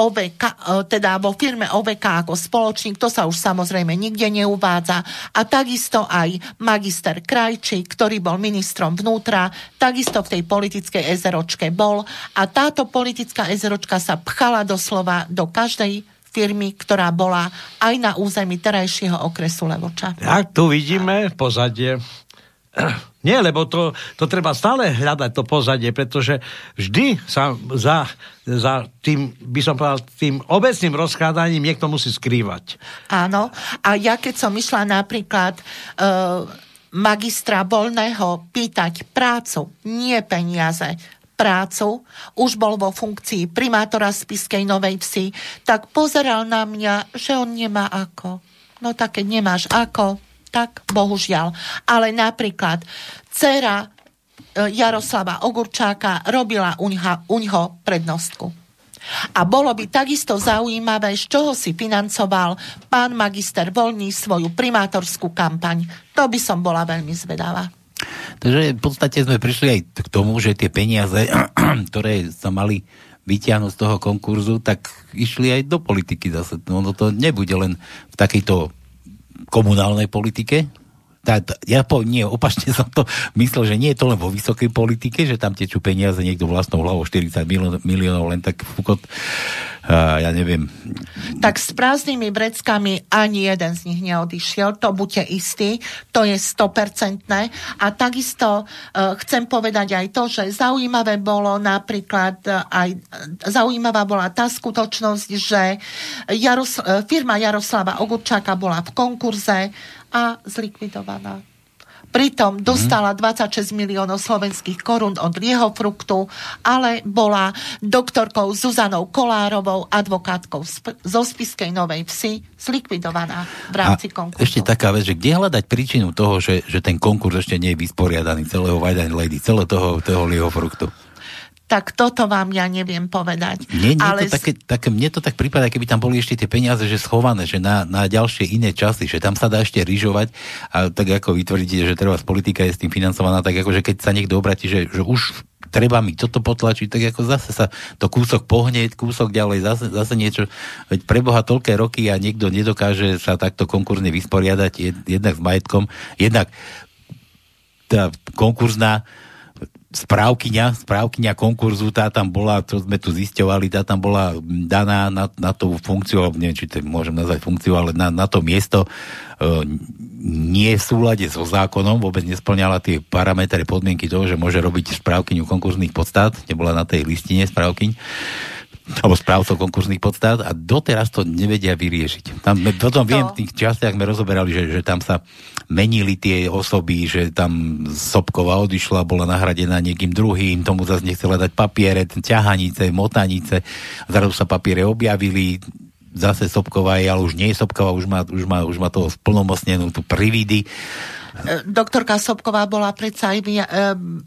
OVK, e, teda vo firme OVK ako spoločník, to sa už samozrejme nikde neuvádza. A takisto aj magister Krajčí, ktorý bol ministrom vnútra, takisto v tej politickej ezeročke bol. A táto politická ezeročka sa pchala doslova do každej firmy, ktorá bola aj na území terajšieho okresu Levoča. Tak tu vidíme pozadie. Nie, lebo to, to treba stále hľadať, to pozadie, pretože vždy sa za, za tým, by som povedal, tým obecným rozkládaním niekto musí skrývať. Áno. A ja keď som išla napríklad e, magistra voľného pýtať prácu, nie peniaze, prácu, už bol vo funkcii primátora Spiskej Novej Vsi, tak pozeral na mňa, že on nemá ako. No tak nemáš ako, tak bohužiaľ. Ale napríklad dcera e, Jaroslava Ogurčáka robila uňha, uňho prednostku. A bolo by takisto zaujímavé, z čoho si financoval pán magister Voľný svoju primátorskú kampaň. To by som bola veľmi zvedavá. Takže v podstate sme prišli aj k tomu, že tie peniaze, ktoré sa mali vyťahnuť z toho konkurzu, tak išli aj do politiky zase. No, no to nebude len v takejto komunálnej politike, tá, ja po, nie, opačne som to myslel, že nie je to len vo vysokej politike, že tam tečú peniaze niekto vlastnou hlavou 40 miliónov, miliónov len tak fukot, uh, ja neviem. Tak s prázdnymi vreckami ani jeden z nich neodišiel, to buďte istí, to je 100%. A takisto uh, chcem povedať aj to, že zaujímavé bolo napríklad uh, aj zaujímavá bola tá skutočnosť, že Jaros, uh, firma Jaroslava Ogurčáka bola v konkurze a zlikvidovaná. Pritom dostala 26 miliónov slovenských korún od jeho fruktu, ale bola doktorkou Zuzanou Kolárovou, advokátkou zo Spiskej Novej Vsi, zlikvidovaná v rámci a konkursu. Ešte taká vec, že kde hľadať príčinu toho, že, že ten konkurs ešte nie je vysporiadaný celého Vajdaň Lady, celého toho, toho lieho fruktu? Tak toto vám ja neviem povedať. Nie, nie Ale... to také, také, mne to tak prípada, keby tam boli ešte tie peniaze, že schované, že na, na ďalšie iné časy, že tam sa dá ešte rýžovať a tak ako vytvrdíte, že treba politika je s tým financovaná, tak ako, že keď sa niekto obratí, že, že už treba mi toto potlačiť, tak ako zase sa to kúsok pohne, kúsok ďalej, zase, zase niečo, veď preboha toľké roky a niekto nedokáže sa takto konkurzne vysporiadať jednak s majetkom, jednak tá konkurzná správkyňa, správkyňa konkurzu, tá tam bola, čo sme tu zisťovali, tá tam bola daná na, na tú funkciu, neviem, či to môžem nazvať funkciu, ale na, na to miesto e, nie v súlade so zákonom, vôbec nesplňala tie parametre, podmienky toho, že môže robiť správkyňu konkurzných podstát, nebola na tej listine správkyň alebo správcov konkursných podstát a doteraz to nevedia vyriešiť. Tam, potom viem, v tých častiach sme rozoberali, že, že tam sa menili tie osoby, že tam Sobková odišla, bola nahradená niekým druhým, tomu zase nechcela dať papiere, ťahanice, motanice, zrazu sa papiere objavili, zase Sobková je, ale už nie je Sobková, už má, už má, už má toho splnomocnenú tú prividy doktorka Sobková bola predsa aj e,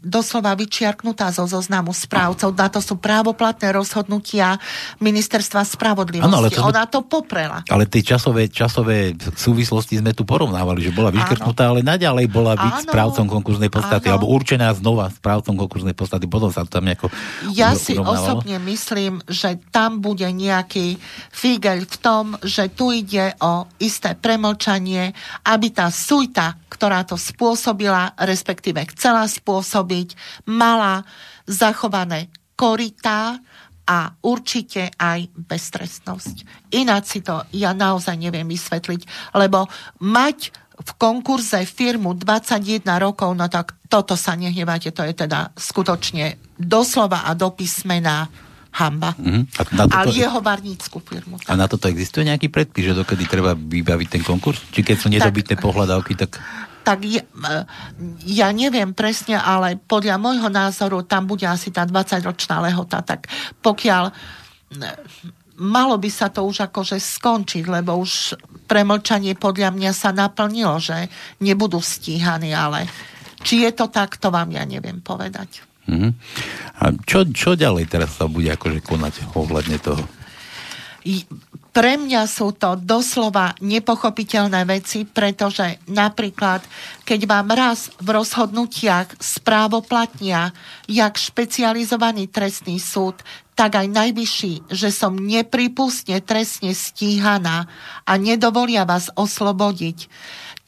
doslova vyčiarknutá zo zoznamu správcov. Na to sú právoplatné rozhodnutia ministerstva spravodlivosti. Ano, ale to Ona to poprela. Ale tie časové, časové súvislosti sme tu porovnávali, že bola vyškrtnutá, ale naďalej bola byť ano. správcom konkurznej podstaty, ano. alebo určená znova správcom konkurznej podstaty. Potom sa to tam nejako Ja si osobne myslím, že tam bude nejaký figel v tom, že tu ide o isté premlčanie, aby tá sujta, ktorá to spôsobila, respektíve chcela spôsobiť, mala zachované korytá a určite aj beztrestnosť. Ináč si to ja naozaj neviem vysvetliť, lebo mať v konkurze firmu 21 rokov, no tak toto sa nehnevajte, to je teda skutočne doslova a do písmena hamba. Mm-hmm. A na toto, Ale jeho varnícku firmu. Tak. A na toto existuje nejaký predpis, že dokedy treba vybaviť ten konkurs? Či keď sú nedobytné pohľadávky, tak tak ja, ja neviem presne, ale podľa môjho názoru tam bude asi tá 20-ročná lehota. Tak pokiaľ malo by sa to už akože skončiť, lebo už premlčanie podľa mňa sa naplnilo, že nebudú stíhaní, ale či je to tak, to vám ja neviem povedať. Mm-hmm. A čo, čo ďalej teraz sa bude akože konať ohľadne toho? Pre mňa sú to doslova nepochopiteľné veci, pretože napríklad, keď vám raz v rozhodnutiach správoplatnia jak špecializovaný trestný súd, tak aj najvyšší, že som nepripustne trestne stíhaná a nedovolia vás oslobodiť,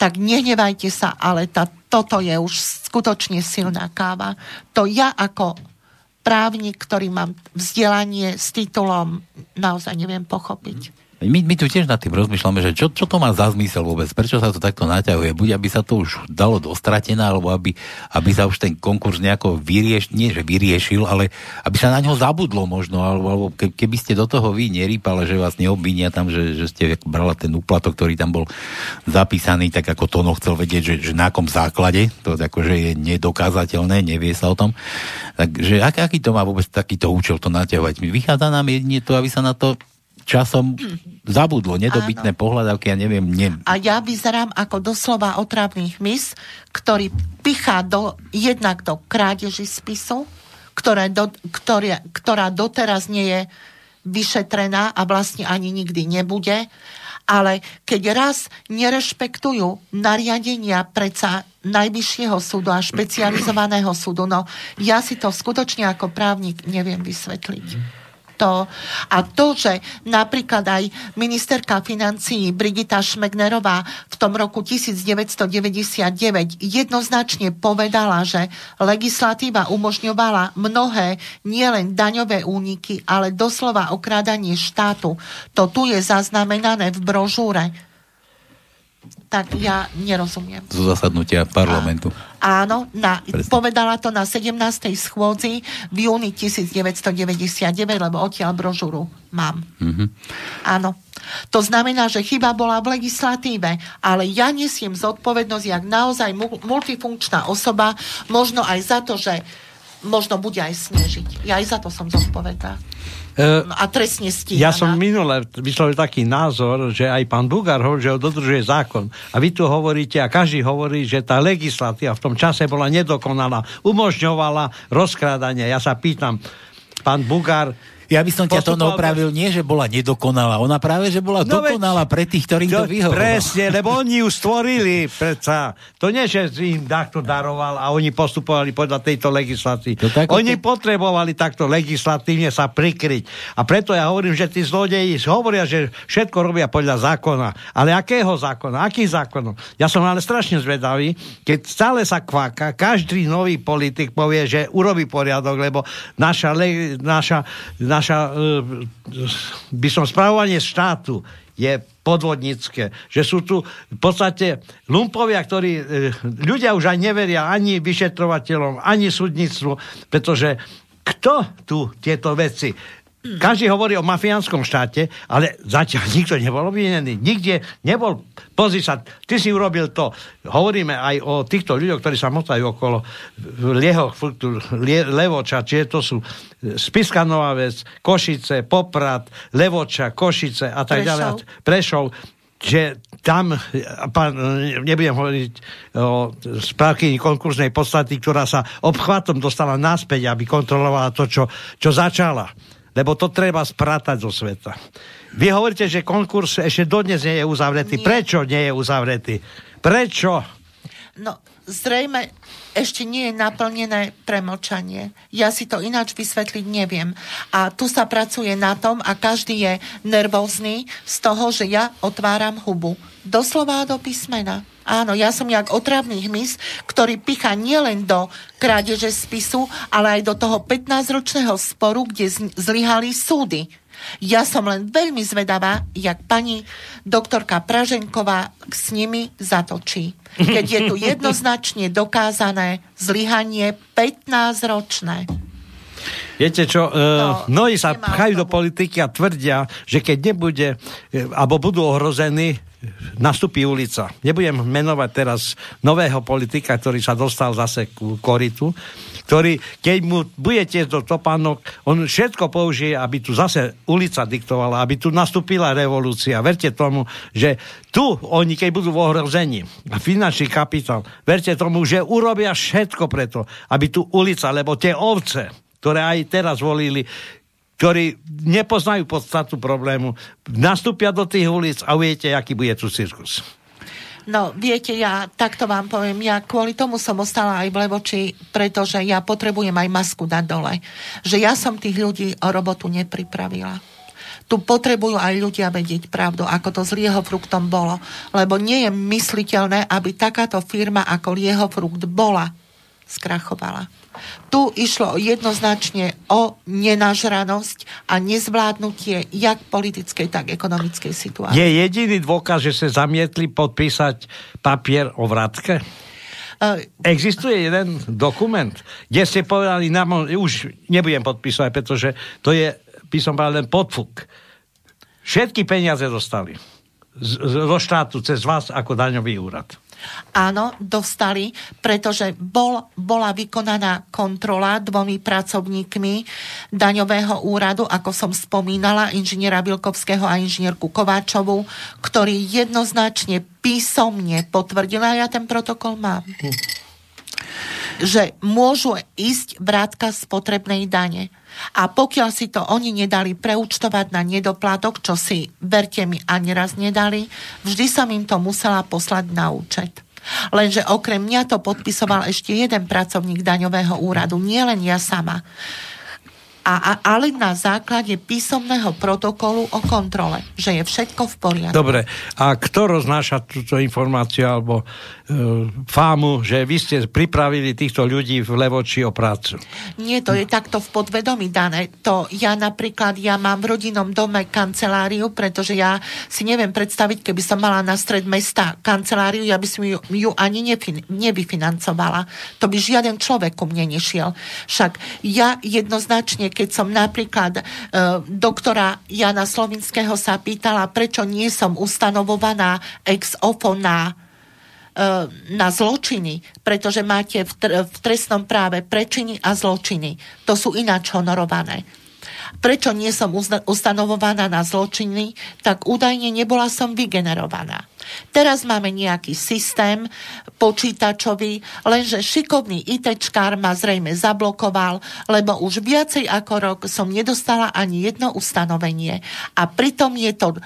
tak nehnevajte sa, ale tá, toto je už skutočne silná káva. To ja ako právnik, ktorý mám vzdelanie s titulom, naozaj neviem pochopiť. My, my tu tiež nad tým rozmýšľame, že čo, čo to má za zmysel vôbec, prečo sa to takto naťahuje. Buď aby sa to už dalo dostratená, alebo aby, aby sa už ten konkurs nejako vyriešil, nie že vyriešil, ale aby sa na ňo zabudlo možno, alebo, alebo keby ste do toho vy nerýpali, že vás neobvinia tam, že, že ste brala ten úplatok, ktorý tam bol zapísaný, tak ako Tono chcel vedieť, že, že na akom základe, to akože je nedokázateľné, nevie sa o tom. Takže ak, aký to má vôbec takýto účel to naťahovať? Vychádza nám jedine to, aby sa na to časom zabudlo, nedobytné Áno. pohľadavky, ja neviem. Ne... A ja vyzerám ako doslova otravný hmyz, ktorý pichá do, jednak do krádeži spisu, ktoré do, ktoré, ktorá doteraz nie je vyšetrená a vlastne ani nikdy nebude. Ale keď raz nerešpektujú nariadenia predsa najvyššieho súdu a špecializovaného súdu, no ja si to skutočne ako právnik neviem vysvetliť to. A to, že napríklad aj ministerka financií Brigita Šmegnerová v tom roku 1999 jednoznačne povedala, že legislatíva umožňovala mnohé nielen daňové úniky, ale doslova okrádanie štátu. To tu je zaznamenané v brožúre tak ja nerozumiem. Zo zasadnutia parlamentu. A, áno, na, povedala to na 17. schôdzi v júni 1999, lebo odtiaľ brožúru mám. Mm-hmm. Áno. To znamená, že chyba bola v legislatíve, ale ja nesiem zodpovednosť, jak naozaj multifunkčná osoba, možno aj za to, že možno bude aj snežiť. Ja aj za to som zodpovedná. Uh, a trestne stíhaná. Ja som minule vyslovil taký názor, že aj pán Bugár hovorí, že ho dodržuje zákon. A vy tu hovoríte, a každý hovorí, že tá legislatíva v tom čase bola nedokonalá, umožňovala rozkrádanie. Ja sa pýtam, pán Bugár ja by som ťa to opravil, nie, že bola nedokonalá. Ona práve, že bola no dokonalá veď, pre tých, ktorým to, to vyhovovalo. Presne, lebo oni ju stvorili, predsa. To nie, že im takto daroval a oni postupovali podľa tejto legislatívy. Oni to... potrebovali takto legislatívne sa prikryť. A preto ja hovorím, že tí zlodeji hovoria, že všetko robia podľa zákona. Ale akého zákona? Aký zákon? Ja som ale strašne zvedavý, keď stále sa kváka, každý nový politik povie, že urobí poriadok, lebo naša, le, naša, naša, e, by som, správovanie štátu je podvodnícke. Že sú tu v podstate lumpovia, ktorí e, ľudia už aj neveria ani vyšetrovateľom, ani súdnictvu, pretože kto tu tieto veci každý hovorí o mafiánskom štáte, ale zatiaľ nikto nebol obvinený. Nikde nebol. Pozri sa, ty si urobil to. Hovoríme aj o týchto ľuďoch, ktorí sa motajú okolo Lieho, Levoča, čiže to sú Spiska Nová Vec, Košice, Poprad, Levoča, Košice a tak ďalej. Prešov že tam, pán, nebudem hovoriť o správkyni konkursnej podstaty, ktorá sa obchvatom dostala naspäť, aby kontrolovala to, čo, čo začala lebo to treba sprátať zo sveta. Vy hovoríte, že konkurs ešte dodnes nie je uzavretý. Nie. Prečo nie je uzavretý? Prečo? No, zrejme ešte nie je naplnené premlčanie. Ja si to ináč vysvetliť neviem. A tu sa pracuje na tom a každý je nervózny z toho, že ja otváram hubu. Doslova do písmena. Áno, ja som jak otravný hmyz, ktorý picha nielen do krádeže spisu, ale aj do toho 15-ročného sporu, kde zlyhali súdy. Ja som len veľmi zvedavá, jak pani doktorka Praženková s nimi zatočí. Keď je tu jednoznačne dokázané zlyhanie 15-ročné. Viete čo, uh, mnohí sa pchajú do politiky a tvrdia, že keď nebude, e, alebo budú ohrození, nastupí ulica. Nebudem menovať teraz nového politika, ktorý sa dostal zase ku koritu, ktorý, keď mu budete do topánok, on všetko použije, aby tu zase ulica diktovala, aby tu nastúpila revolúcia. Verte tomu, že tu oni, keď budú v ohrození, finančný kapitál, verte tomu, že urobia všetko preto, aby tu ulica, lebo tie ovce, ktoré aj teraz volili, ktorí nepoznajú podstatu problému, nastúpia do tých ulic a viete, aký bude tu cirkus. No, viete, ja takto vám poviem, ja kvôli tomu som ostala aj v Levoči, pretože ja potrebujem aj masku dať dole. Že ja som tých ľudí o robotu nepripravila. Tu potrebujú aj ľudia vedieť pravdu, ako to s Lieho fruktom bolo. Lebo nie je mysliteľné, aby takáto firma ako Lieho frukt bola skrachovala. Tu išlo jednoznačne o nenažranosť a nezvládnutie jak politickej, tak ekonomickej situácie. Je jediný dôkaz, že sa zamietli podpísať papier o vratke? Uh, Existuje jeden dokument, kde ste povedali, na, už nebudem podpísať, pretože to je, by som povedal, len podfuk. Všetky peniaze dostali zo štátu cez vás ako daňový úrad. Áno, dostali, pretože bol, bola vykonaná kontrola dvomi pracovníkmi daňového úradu, ako som spomínala, inžiniera Vilkovského a inžinierku Kováčovu, ktorí jednoznačne písomne potvrdila, ja ten protokol mám, že môžu ísť vrátka spotrebnej dane. A pokiaľ si to oni nedali preúčtovať na nedoplatok, čo si, verte mi, ani raz nedali, vždy som im to musela poslať na účet. Lenže okrem mňa to podpisoval ešte jeden pracovník daňového úradu, nielen ja sama a, a, ale na základe písomného protokolu o kontrole, že je všetko v poriadku. Dobre, a kto roznáša túto informáciu alebo fámu, že vy ste pripravili týchto ľudí v Levoči o prácu? Nie, to je takto v podvedomí dané. To ja napríklad, ja mám v rodinnom dome kanceláriu, pretože ja si neviem predstaviť, keby som mala na stred mesta kanceláriu, ja by som ju, ju ani nefin, nevyfinancovala. To by žiaden človek ku mne nešiel. Však ja jednoznačne keď som napríklad e, doktora Jana Slovinského sa pýtala, prečo nie som ustanovovaná ex ofo na e, na zločiny, pretože máte v trestnom práve prečiny a zločiny. To sú ináč honorované prečo nie som ustanovovaná na zločiny, tak údajne nebola som vygenerovaná. Teraz máme nejaký systém počítačový, lenže šikovný ITčkár ma zrejme zablokoval, lebo už viacej ako rok som nedostala ani jedno ustanovenie. A pritom je to, e,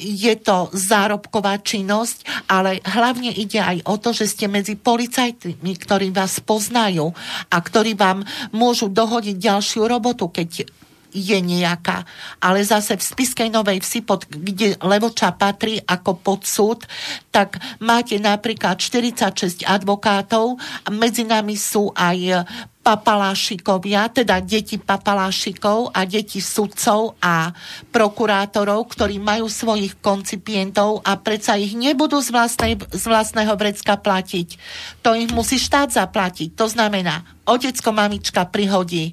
je to zárobková činnosť, ale hlavne ide aj o to, že ste medzi policajtmi, ktorí vás poznajú a ktorí vám môžu dohodiť ďalšiu robotu, keď je nejaká. Ale zase v Spiskej Novej Vsi, pod, kde Levoča patrí ako podsúd, tak máte napríklad 46 advokátov medzi nami sú aj papalášikovia, teda deti papalášikov a deti sudcov a prokurátorov, ktorí majú svojich koncipientov a predsa ich nebudú z, vlastnej, z vlastného vrecka platiť. To im musí štát zaplatiť. To znamená, otecko mamička prihodí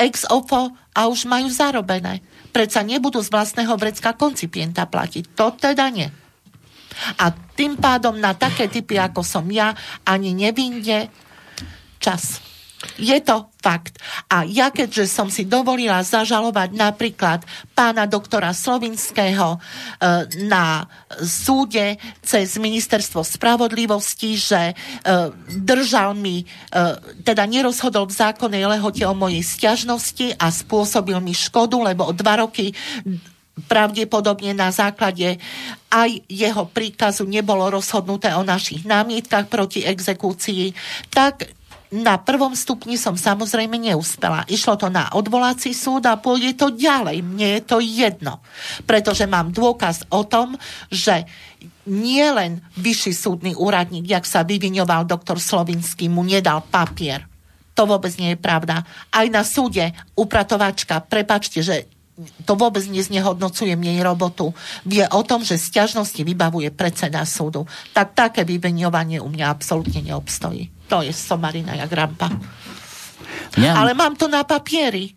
ex ofo a už majú zarobené. Predsa nebudú z vlastného vrecka koncipienta platiť. To teda nie. A tým pádom na také typy, ako som ja, ani nevinde čas. Je to fakt. A ja keďže som si dovolila zažalovať napríklad pána doktora Slovinského e, na súde cez ministerstvo spravodlivosti, že e, držal mi, e, teda nerozhodol v zákonnej lehote o mojej stiažnosti a spôsobil mi škodu, lebo o dva roky pravdepodobne na základe aj jeho príkazu nebolo rozhodnuté o našich námietkach proti exekúcii, tak na prvom stupni som samozrejme neúspela. Išlo to na odvolací súd a pôjde to ďalej. Mne je to jedno. Pretože mám dôkaz o tom, že nie len vyšší súdny úradník, jak sa vyviňoval doktor Slovinský, mu nedal papier. To vôbec nie je pravda. Aj na súde upratovačka, prepačte, že to vôbec neznehodnocujem jej robotu. Vie o tom, že sťažnosti vybavuje predseda súdu. Tak také vyveňovanie u mňa absolútne neobstojí. To je somarina jak rampa. Ja. Ale mám to na papieri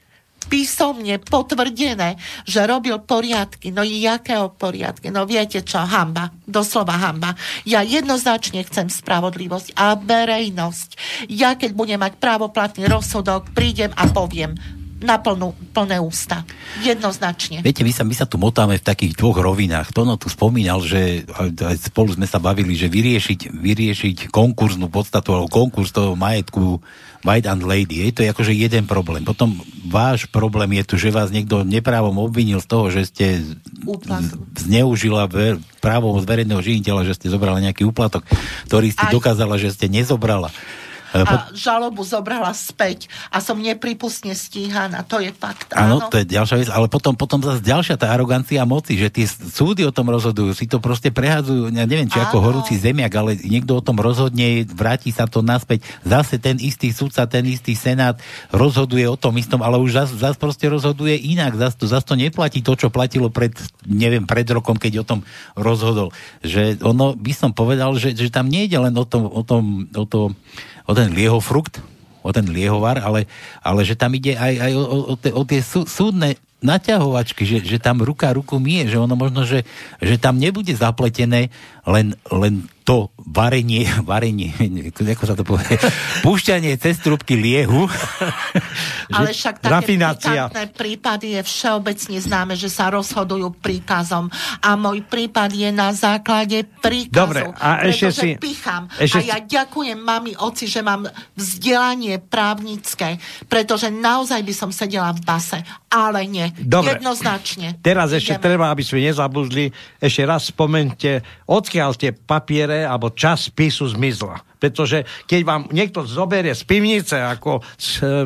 písomne potvrdené, že robil poriadky. No i jakého poriadky? No viete čo, hamba. Doslova hamba. Ja jednoznačne chcem spravodlivosť a verejnosť. Ja keď budem mať právoplatný rozsudok, prídem a poviem, na plnú, plné ústa. Jednoznačne. Viete, my sa, my sa tu motáme v takých dvoch rovinách. Tono tu spomínal, že aj spolu sme sa bavili, že vyriešiť, vyriešiť konkurznú podstatu alebo konkurs toho majetku White and Lady. Je to akože jeden problém. Potom váš problém je tu, že vás niekto neprávom obvinil z toho, že ste Úplatok. zneužila ver, právo z verejného žiniteľa, že ste zobrala nejaký úplatok, ktorý ste Aj. dokázala, že ste nezobrala a žalobu zobrala späť a som nepripustne stíhaná. To je fakt. Áno, to je ďalšia vec, ale potom, potom zase ďalšia tá arogancia moci, že tie súdy o tom rozhodujú, si to proste prehádzajú, ja neviem, či ako horúci zemiak, ale niekto o tom rozhodne, vráti sa to naspäť. Zase ten istý sudca, ten istý senát rozhoduje o tom istom, ale už zase zas proste rozhoduje inak. Zase to, zas to neplatí to, čo platilo pred, neviem, pred rokom, keď o tom rozhodol. Že ono, by som povedal, že, že tam nejde len o, tom, o, tom, o, to, o ten liehofrukt, o ten liehovar, ale, ale že tam ide aj, aj o, o, o tie sú, súdne naťahovačky, že, že tam ruka ruku mie, že ono možno, že, že tam nebude zapletené len, len to varenie, varenie, ako sa to povie, púšťanie cez trubky liehu. Ale však také pikantné prípady je všeobecne známe, že sa rozhodujú príkazom. A môj prípad je na základe príkazu. Dobre, a ešte si... pichám. Ešte a ja ďakujem mami, oci, že mám vzdelanie právnické, pretože naozaj by som sedela v base. Ale nie. Dobre. Jednoznačne. Teraz Ideme. ešte treba, aby sme nezabudli, ešte raz spomente, odkiaľ tie papiere peniaze alebo čas spisu zmizla. Pretože keď vám niekto zoberie z pivnice, ako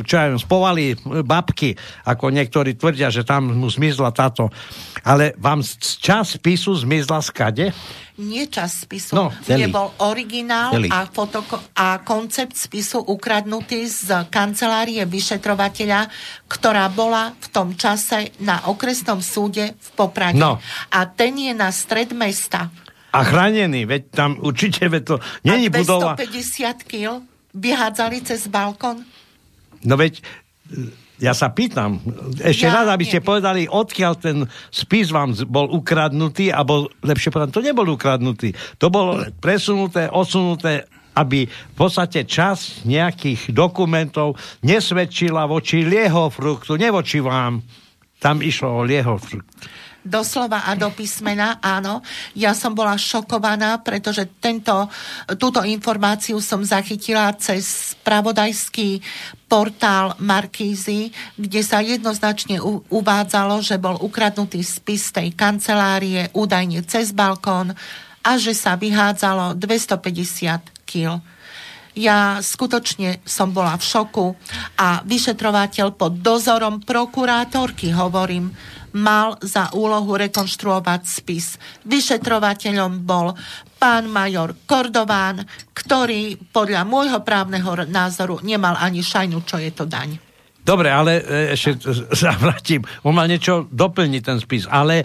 čo ja viem, spovali babky, ako niektorí tvrdia, že tam mu zmizla táto, ale vám čas spisu zmizla skade? nie čas spisu, no, celý. nebol originál a, fotoko- a koncept spisu ukradnutý z kancelárie vyšetrovateľa, ktorá bola v tom čase na okresnom súde v Poprade. No. A ten je na stred mesta a chránený, veď tam určite veď to není budova. A 250 kg vyhádzali cez balkón? No veď, ja sa pýtam, ešte ja, raz, aby ste povedali, odkiaľ ten spis vám bol ukradnutý, alebo lepšie povedať, to nebol ukradnutý. To bolo presunuté, odsunuté aby v podstate časť nejakých dokumentov nesvedčila voči liehofruktu, nevoči vám. Tam išlo o liehofrukt doslova a do písmena, áno. Ja som bola šokovaná, pretože tento, túto informáciu som zachytila cez spravodajský portál Markízy, kde sa jednoznačne u, uvádzalo, že bol ukradnutý spis tej kancelárie údajne cez balkón a že sa vyhádzalo 250 kg. Ja skutočne som bola v šoku a vyšetrovateľ pod dozorom prokurátorky, hovorím, mal za úlohu rekonštruovať spis. Vyšetrovateľom bol pán major Kordován, ktorý podľa môjho právneho názoru nemal ani šajnu, čo je to daň. Dobre, ale e, ešte sa vrátim. On mal niečo doplniť ten spis, ale,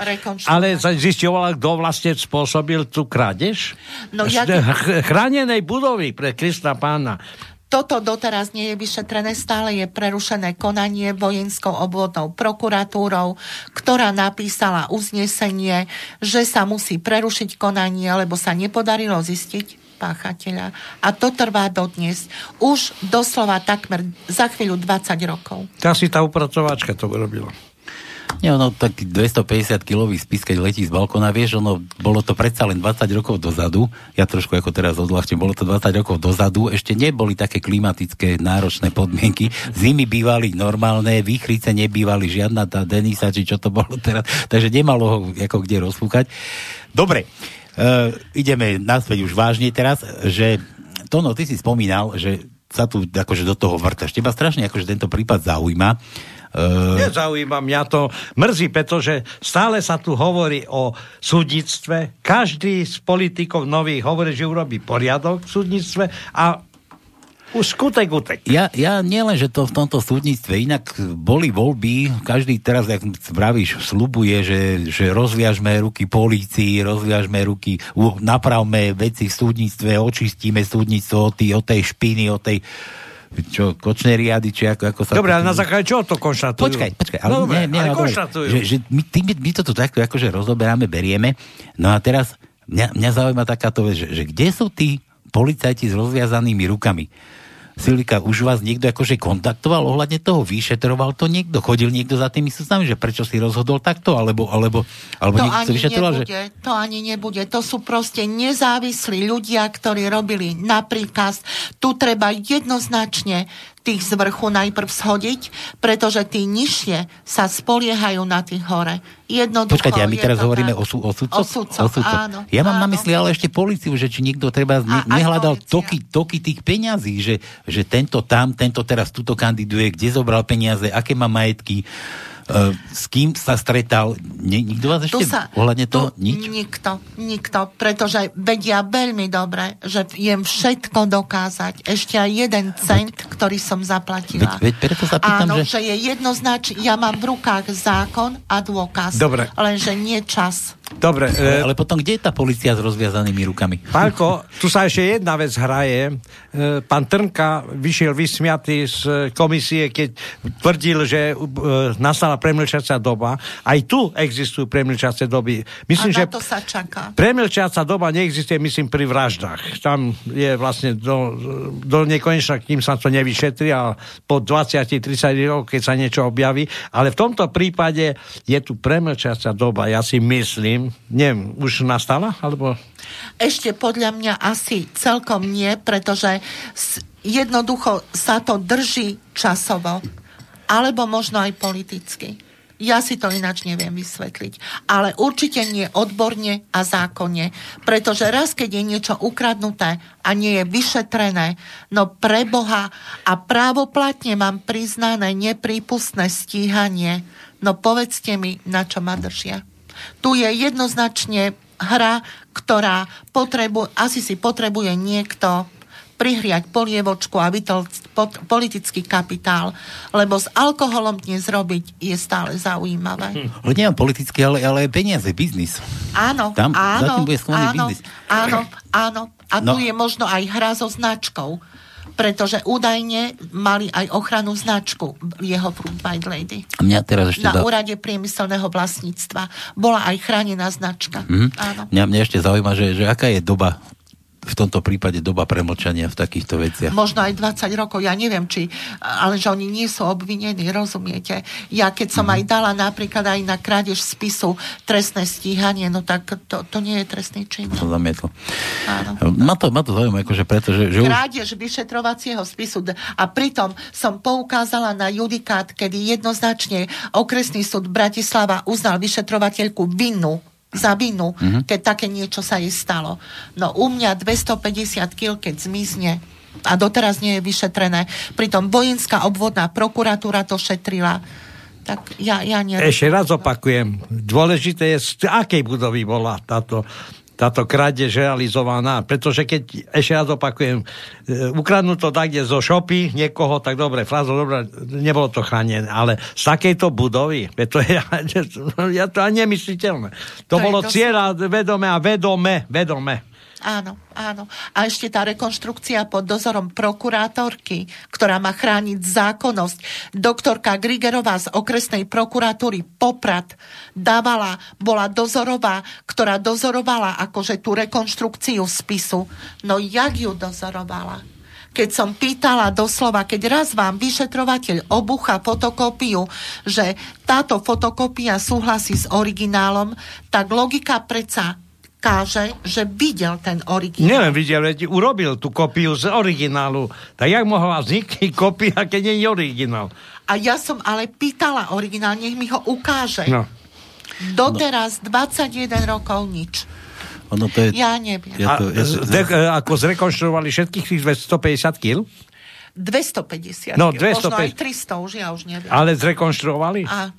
ale zistovala, kto vlastne spôsobil tú krádež? No, ja... Chránenej budovy pre Krista pána. Toto doteraz nie je vyšetrené, stále je prerušené konanie vojenskou obvodnou prokuratúrou, ktorá napísala uznesenie, že sa musí prerušiť konanie, lebo sa nepodarilo zistiť páchateľa. A to trvá dodnes. Už doslova takmer za chvíľu 20 rokov. Tá si tá upracovačka to urobila. Nie, ono taký 250 kilový spis, keď letí z balkona, vieš, ono, bolo to predsa len 20 rokov dozadu, ja trošku ako teraz odľahčím, bolo to 20 rokov dozadu, ešte neboli také klimatické náročné podmienky, zimy bývali normálne, výchrice nebývali, žiadna tá Denisa, či čo to bolo teraz, takže nemalo ho ako kde rozfúkať. Dobre, uh, ideme naspäť už vážne teraz, že Tono, ty si spomínal, že sa tu akože do toho vrtaš. Teba strašne akože tento prípad zaujíma. Uh... Nezaujíma mňa to. Mrzí, pretože stále sa tu hovorí o súdnictve. Každý z politikov nových hovorí, že urobí poriadok v súdnictve a už skutek utek. Ja, ja nielen, že to v tomto súdnictve, inak boli voľby, každý teraz, jak vravíš, slubuje, že, že rozviažme ruky polícii, rozviažme ruky, napravme veci v súdnictve, očistíme súdnictvo od, tý, od tej špiny, od tej čo, kočné riady, či ako, ako sa... Dobre, ale na základe čo to konštatujú? Počkaj, počkaj, ale, no, dobre, nie, nie, ale konštatujú. Že, že my, tý, my, my to tu takto akože rozoberáme, berieme, no a teraz mňa, mňa zaujíma takáto vec, že, že kde sú tí policajti s rozviazanými rukami? Silika, už vás niekto akože kontaktoval ohľadne toho, vyšetroval to niekto, chodil niekto za tými sústami, že prečo si rozhodol takto, alebo, alebo, alebo to niekto vyšetroval, nebude, že... To ani nebude, to sú proste nezávislí ľudia, ktorí robili napríklad, tu treba jednoznačne tých z vrchu najprv schodiť, pretože tí nižšie sa spoliehajú na tých hore. Jednoducho Počkajte, a my teraz hovoríme o, sú, o sudcoch? O sudcoch, áno, Ja mám na áno. mysli ale ešte policiu, že či nikto treba ne, nehľadal toky, toky tých peňazí, že, že tento tam, tento teraz tuto kandiduje, kde zobral peniaze, aké má majetky, s kým sa stretal. Nikto vás ešte ohľadne toho? tu Nič? Nikto, nikto, pretože vedia veľmi dobre, že viem všetko dokázať. Ešte aj jeden cent, ktorý som zaplatila. Veď- veď preto sa pýtam, Áno, že- že... je jednoznačne, ja mám v rukách zákon a dôkaz. Dobre. Lenže nie čas. Dobre, Ale, e, ale potom, kde je tá policia s rozviazanými rukami? Pálko, tu sa ešte jedna vec hraje. E, Pán Trnka vyšiel vysmiatý z komisie, keď tvrdil, že e, nastala premlčacia doba. Aj tu existujú premlčacie doby. Myslím, a že to sa čaká. Premlčacia doba neexistuje, myslím, pri vraždách. Tam je vlastne do, do nekonečna, kým sa to nevyšetrí a po 20-30 rokov, keď sa niečo objaví. Ale v tomto prípade je tu premlčacia doba. Ja si myslím, neviem, už nastala? Alebo... Ešte podľa mňa asi celkom nie, pretože jednoducho sa to drží časovo. Alebo možno aj politicky. Ja si to ináč neviem vysvetliť. Ale určite nie odborne a zákonne. Pretože raz, keď je niečo ukradnuté a nie je vyšetrené, no pre Boha a právoplatne mám priznané neprípustné stíhanie, no povedzte mi, na čo ma držia. Tu je jednoznačne hra, ktorá potrebu, asi si potrebuje niekto prihriať polievočku a vytlcť politický kapitál, lebo s alkoholom dnes robiť je stále zaujímavé. Ale nie len politicky, ale, ale peniaze, biznis. Áno, Tam áno, bude áno, biznis. áno, áno. A No. tu je možno aj hra so značkou, pretože údajne mali aj ochranu značku jeho Fruit White Lady. A mňa teraz ešte... Na za- úrade priemyselného vlastníctva bola aj chránená značka. Mhm. Áno. Mňa, mňa ešte zaujíma, že, že aká je doba v tomto prípade doba premlčania v takýchto veciach. Možno aj 20 rokov, ja neviem, či, ale že oni nie sú obvinení, rozumiete? Ja keď som aj dala napríklad aj na krádež spisu trestné stíhanie, no tak to, to nie je trestný čin. Som zamietol. Áno. Ma to, ma to zaujíma, akože preto, že, že už... Krádež vyšetrovacieho spisu. A pritom som poukázala na judikát, kedy jednoznačne okresný súd Bratislava uznal vyšetrovateľku vinu za vinu, mm-hmm. keď také niečo sa jej stalo. No u mňa 250 kg, keď zmizne a doteraz nie je vyšetrené. Pritom vojenská obvodná prokuratúra to šetrila. Tak ja, ja nerozumiem. Ešte raz opakujem, dôležité je, z akej budovy bola táto, táto krádež realizovaná, pretože keď, ešte raz opakujem, e, ukradnú to tak, kde zo šopy niekoho, tak dobre, frázo, dobre, nebolo to chránené, ale z takejto budovy, to je, ja to ani nemysliteľné. To, To bolo dosť- cieľa vedome a vedome, vedome. Áno, áno. A ešte tá rekonštrukcia pod dozorom prokurátorky, ktorá má chrániť zákonnosť. Doktorka Grigerová z okresnej prokuratúry Poprad dávala, bola dozorová, ktorá dozorovala akože tú rekonštrukciu spisu. No jak ju dozorovala? keď som pýtala doslova, keď raz vám vyšetrovateľ obucha fotokópiu, že táto fotokópia súhlasí s originálom, tak logika predsa káže, že videl ten originál. Neviem, videl, veď urobil tú kopiu z originálu. Tak jak mohla vzniknúť kopia, keď nie je originál? A ja som ale pýtala originál, nech mi ho ukáže. No. Doteraz 21 rokov nič. Ono to je, Ja neviem. Ja to, ja, de, e, ako zrekonštruovali všetkých tých 150 kg, 250. No, Možno 250. aj 300, už ja už neviem. ale zrekonštruovali? A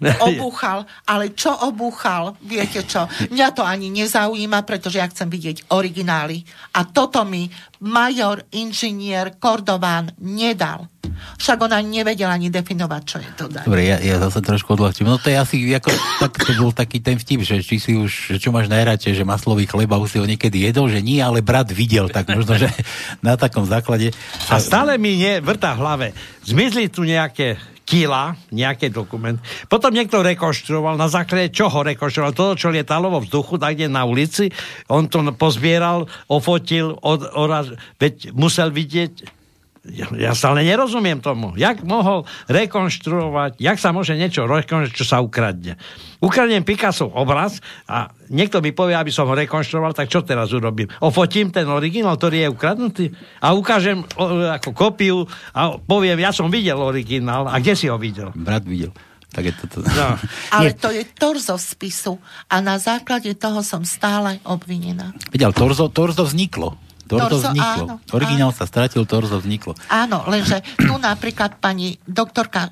obúchal, ale čo obúchal, viete čo, mňa to ani nezaujíma, pretože ja chcem vidieť originály. A toto mi major inžinier Kordován nedal. Však on ani nevedel ani definovať, čo je to dať. Dobre, ja, ja zase trošku odľahčím. No to je asi, ako, tak to bol taký ten vtip, že či si už, že čo máš najradšej, že maslový chleba už si ho niekedy jedol, že nie, ale brat videl, tak možno, že na takom základe. A stále mi nie vrta v hlave. Zmizli tu nejaké kila, nejaký dokument. Potom niekto rekonštruoval, na základe čoho rekonštruoval? To, čo lietalo vo vzduchu, tak na ulici, on to pozbieral, ofotil, od, oraz, veď musel vidieť ja, ja stále nerozumiem tomu. Jak mohol rekonštruovať, jak sa môže niečo rekonštruovať, čo sa ukradne. Ukradnem Picasso obraz a niekto mi povie, aby som ho rekonštruoval, tak čo teraz urobím? Ofotím ten originál, ktorý je ukradnutý a ukážem o, ako kopiu a poviem, ja som videl originál. A kde si ho videl? Brat videl. Tak je to, to... No. Ale to je torzo spisu a na základe toho som stále obvinená. Videl, torzo, torzo vzniklo. Torzo, Torzo, vzniklo. áno, Originál sa stratil, torzo vzniklo. Áno, lenže tu napríklad pani doktorka,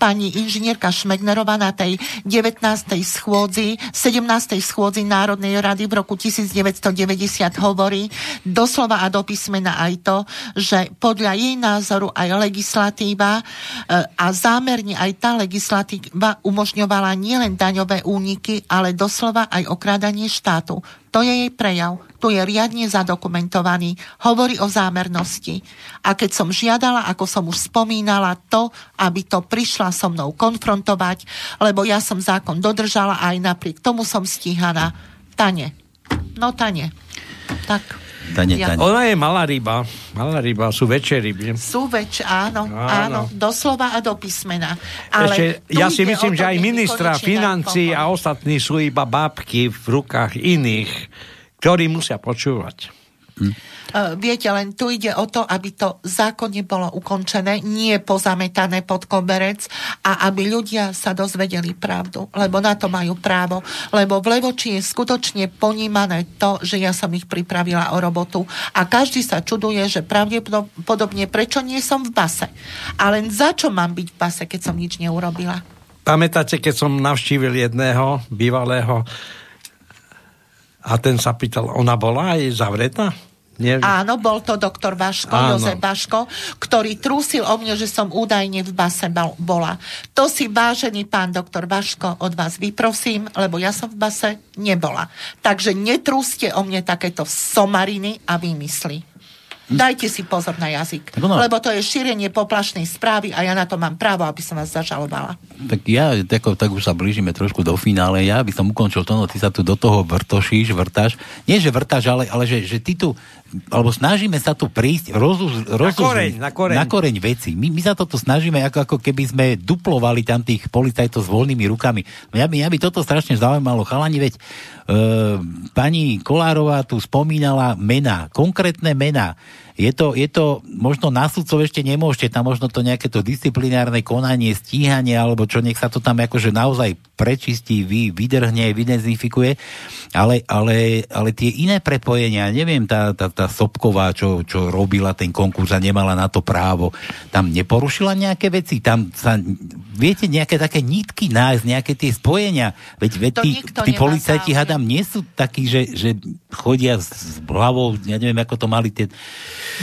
pani inžinierka Šmegnerová na tej 19. schôdzi, 17. schôdzi Národnej rady v roku 1990 hovorí doslova a do písmena aj to, že podľa jej názoru aj legislatíva e, a zámerne aj tá legislatíva umožňovala nielen daňové úniky, ale doslova aj okrádanie štátu. To je jej prejav. Tu je riadne zadokumentovaný. Hovorí o zámernosti. A keď som žiadala, ako som už spomínala, to, aby to prišla so mnou konfrontovať, lebo ja som zákon dodržala a aj napriek tomu som stíhaná. Tane. No tane. Tak. Tane, Ja- tane. Ona je malá ryba. Malá ryba, sú väčšie ryby. Sú väč, áno, Áno. áno, doslova a do písmena. Ešte, tu ja si myslím, to, že aj ministra financí a ostatní sú iba bábky v rukách iných, ktorí musia počúvať. Uh, viete, len tu ide o to, aby to zákonne bolo ukončené, nie pozametané pod koberec a aby ľudia sa dozvedeli pravdu, lebo na to majú právo. Lebo v Levoči je skutočne ponímané to, že ja som ich pripravila o robotu a každý sa čuduje, že pravdepodobne prečo nie som v base. A len za čo mám byť v base, keď som nič neurobila? Pamätáte, keď som navštívil jedného bývalého a ten sa pýtal, ona bola aj zavretá? Nie, Áno, bol to doktor Vaško, Áno. Jozef Vaško, ktorý trúsil o mne, že som údajne v base bol- bola. To si, vážený pán doktor Vaško, od vás vyprosím, lebo ja som v base nebola. Takže netrúste o mne takéto somariny a vymysly. Dajte si pozor na jazyk, ono- lebo to je šírenie poplašnej správy a ja na to mám právo, aby som vás zažalovala. Tak ja, tak, tak už sa blížime trošku do finále, ja by som ukončil to, no ty sa tu do toho vrtošíš, vrtáš. Nie, že vrtáš, ale, ale že, že ty tu, alebo snažíme sa tu prísť, rozu, rozu, koreň, na koreň. na koreň veci. My, my sa toto snažíme, ako, ako keby sme duplovali tam tých policajtov s voľnými rukami. Mňa by, mňa by toto strašne zaujímalo. Chalani, veď e, pani Kolárová tu spomínala mená, konkrétne mená. Je to, je to, možno na sudcov ešte nemôžete, tam možno to nejaké to disciplinárne konanie, stíhanie, alebo čo, nech sa to tam akože naozaj prečistí, vy, vydrhne, vydezinfikuje, ale, ale, ale tie iné prepojenia, neviem, tá, tá, tá Sobková, čo, čo robila ten konkurs a nemala na to právo, tam neporušila nejaké veci, tam sa, viete, nejaké také nitky nájsť, nejaké tie spojenia, veď, veď tí, tí policajti, záujem. hádam, nie sú takí, že, že chodia s s hlavou, ja neviem, ako to mali tie...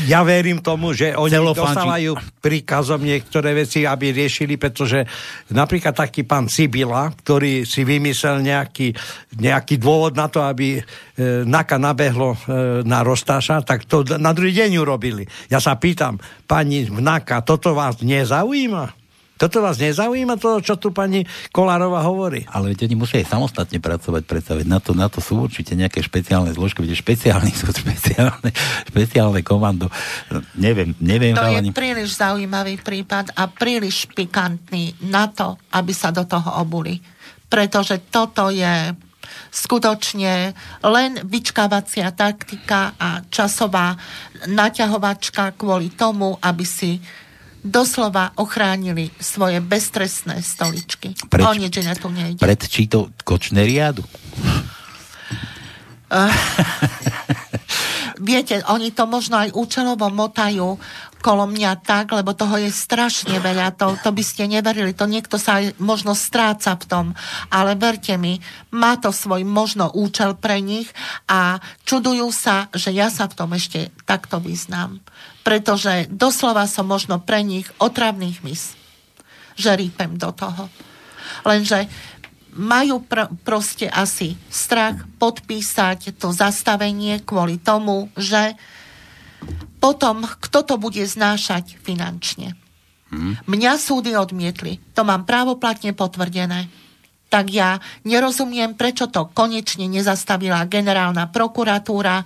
Ja verím tomu, že oni Celofánči. dostávajú príkazom niektoré veci, aby riešili, pretože napríklad taký pán Sibila, ktorý si vymyslel nejaký, nejaký dôvod na to, aby e, NAKA nabehlo e, na Rostáša, tak to na druhý deň urobili. Ja sa pýtam, pani v NAKA, toto vás nezaujíma? Toto vás nezaujíma, to, čo tu pani Kolárova hovorí? Ale veď oni musia aj samostatne pracovať, predstaviť. Na to, na to sú určite nejaké špeciálne zložky, veď špeciálne sú špeciálne, špeciálne komando. Neviem, neviem, To je príliš zaujímavý prípad a príliš pikantný na to, aby sa do toho obuli. Pretože toto je skutočne len vyčkávacia taktika a časová naťahovačka kvôli tomu, aby si doslova ochránili svoje beztrestné stoličky. Preč- o nič iné tu nejde. Pred čítou Kočneriádu. Viete, oni to možno aj účelovo motajú kolo mňa tak, lebo toho je strašne veľa, to, to by ste neverili, to niekto sa aj možno stráca v tom, ale verte mi, má to svoj možno účel pre nich a čudujú sa, že ja sa v tom ešte takto vyznám. Pretože doslova som možno pre nich otravný hmyz, že rýpem do toho. Lenže majú pr- proste asi strach podpísať to zastavenie kvôli tomu, že potom kto to bude znášať finančne. Mňa súdy odmietli. To mám právoplatne potvrdené. Tak ja nerozumiem, prečo to konečne nezastavila generálna prokuratúra,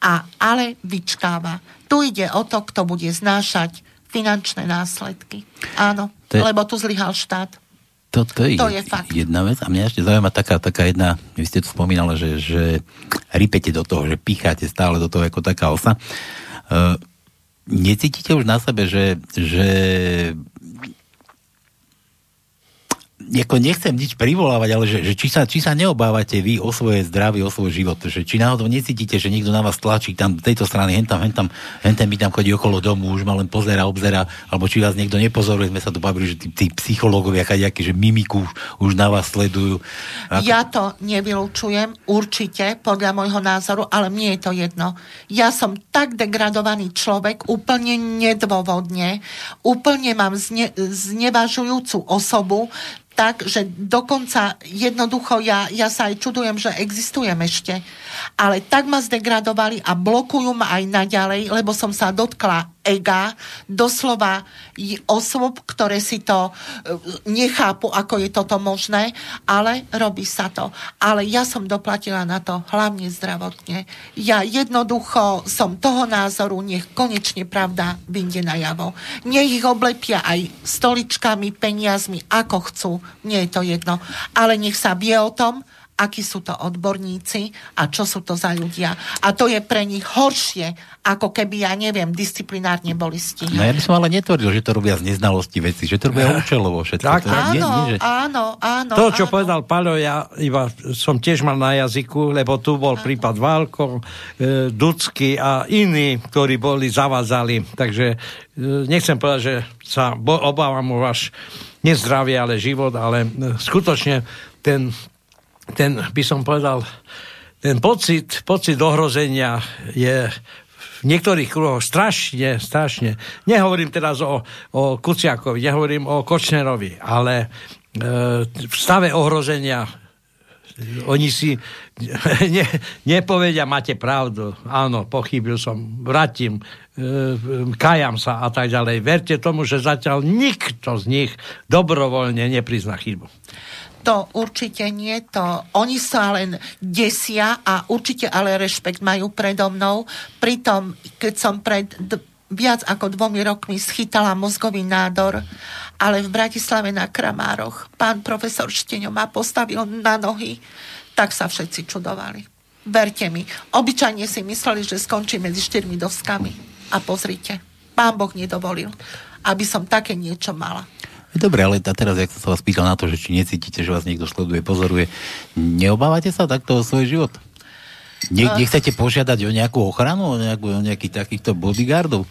a ale vyčkáva. Tu ide o to, kto bude znášať finančné následky. Áno, je, lebo tu zlyhal štát. To, to, je, to je fakt. jedna vec a mňa ešte zaujíma taká, taká jedna, vy ste tu spomínali, že, že rypete do toho, že picháte stále do toho ako taká osa. Uh, necítite už na sebe, že, že ako nechcem nič privolávať, ale že, že či, sa, či sa neobávate vy o svoje zdravie, o svoj život, že či náhodou necítite, že niekto na vás tlačí tam tejto strany, hen tam, hen mi tam chodí okolo domu, už ma len pozera, obzera, alebo či vás niekto nepozoruje, sme sa tu bavili, že tí, tí psychológovia, kaďakí, že mimiku už, už na vás sledujú. Ako... Ja to nevylučujem, určite, podľa môjho názoru, ale mne je to jedno. Ja som tak degradovaný človek, úplne nedôvodne, úplne mám zne, znevažujúcu osobu, tak, že dokonca jednoducho ja, ja sa aj čudujem, že existujem ešte. Ale tak ma zdegradovali a blokujú ma aj naďalej, lebo som sa dotkla ega, doslova osôb, ktoré si to e, nechápu, ako je toto možné, ale robí sa to. Ale ja som doplatila na to hlavne zdravotne. Ja jednoducho som toho názoru, nech konečne pravda vyjde najavo. Nech ich oblepia aj stoličkami, peniazmi, ako chcú. Nie je to jedno. Ale nech sa vie o tom, akí sú to odborníci a čo sú to za ľudia. A to je pre nich horšie, ako keby, ja neviem, disciplinárne boli stíhaní. No ja by som ale netvrdil, že to robia z neznalosti veci, že to robia účelovo všetko. Tak, to, áno, nie, nie, že... áno, áno. To, čo áno. povedal Paľo, ja iba som tiež mal na jazyku, lebo tu bol áno. prípad Válko, e, Ducky a iní, ktorí boli zavázali. Takže e, nechcem povedať, že sa bo, obávam o váš nezdravie, ale život, ale e, skutočne ten ten, by som povedal, ten pocit, pocit ohrozenia je v niektorých kruhoch strašne, strašne. Nehovorím teraz o, o Kuciakovi, nehovorím o Kočnerovi, ale e, v stave ohrozenia oni si ne, nepovedia, máte pravdu, áno, pochybil som, vrátim, e, kajam sa a tak ďalej. Verte tomu, že zatiaľ nikto z nich dobrovoľne neprizná chybu to určite nie, to oni sa len desia a určite ale rešpekt majú predo mnou. Pritom, keď som pred d- viac ako dvomi rokmi schytala mozgový nádor, ale v Bratislave na Kramároch pán profesor Šteňo ma postavil na nohy, tak sa všetci čudovali. Verte mi, obyčajne si mysleli, že skončí medzi štyrmi doskami. A pozrite, pán Boh nedovolil, aby som také niečo mala. Dobre, ale a teraz, jak som sa vás pýtal na to, že či necítite, že vás niekto sleduje, pozoruje, neobávate sa takto o svoj život? Ne, nechcete požiadať o nejakú ochranu, o, nejakú, o nejakých takýchto bodyguardov?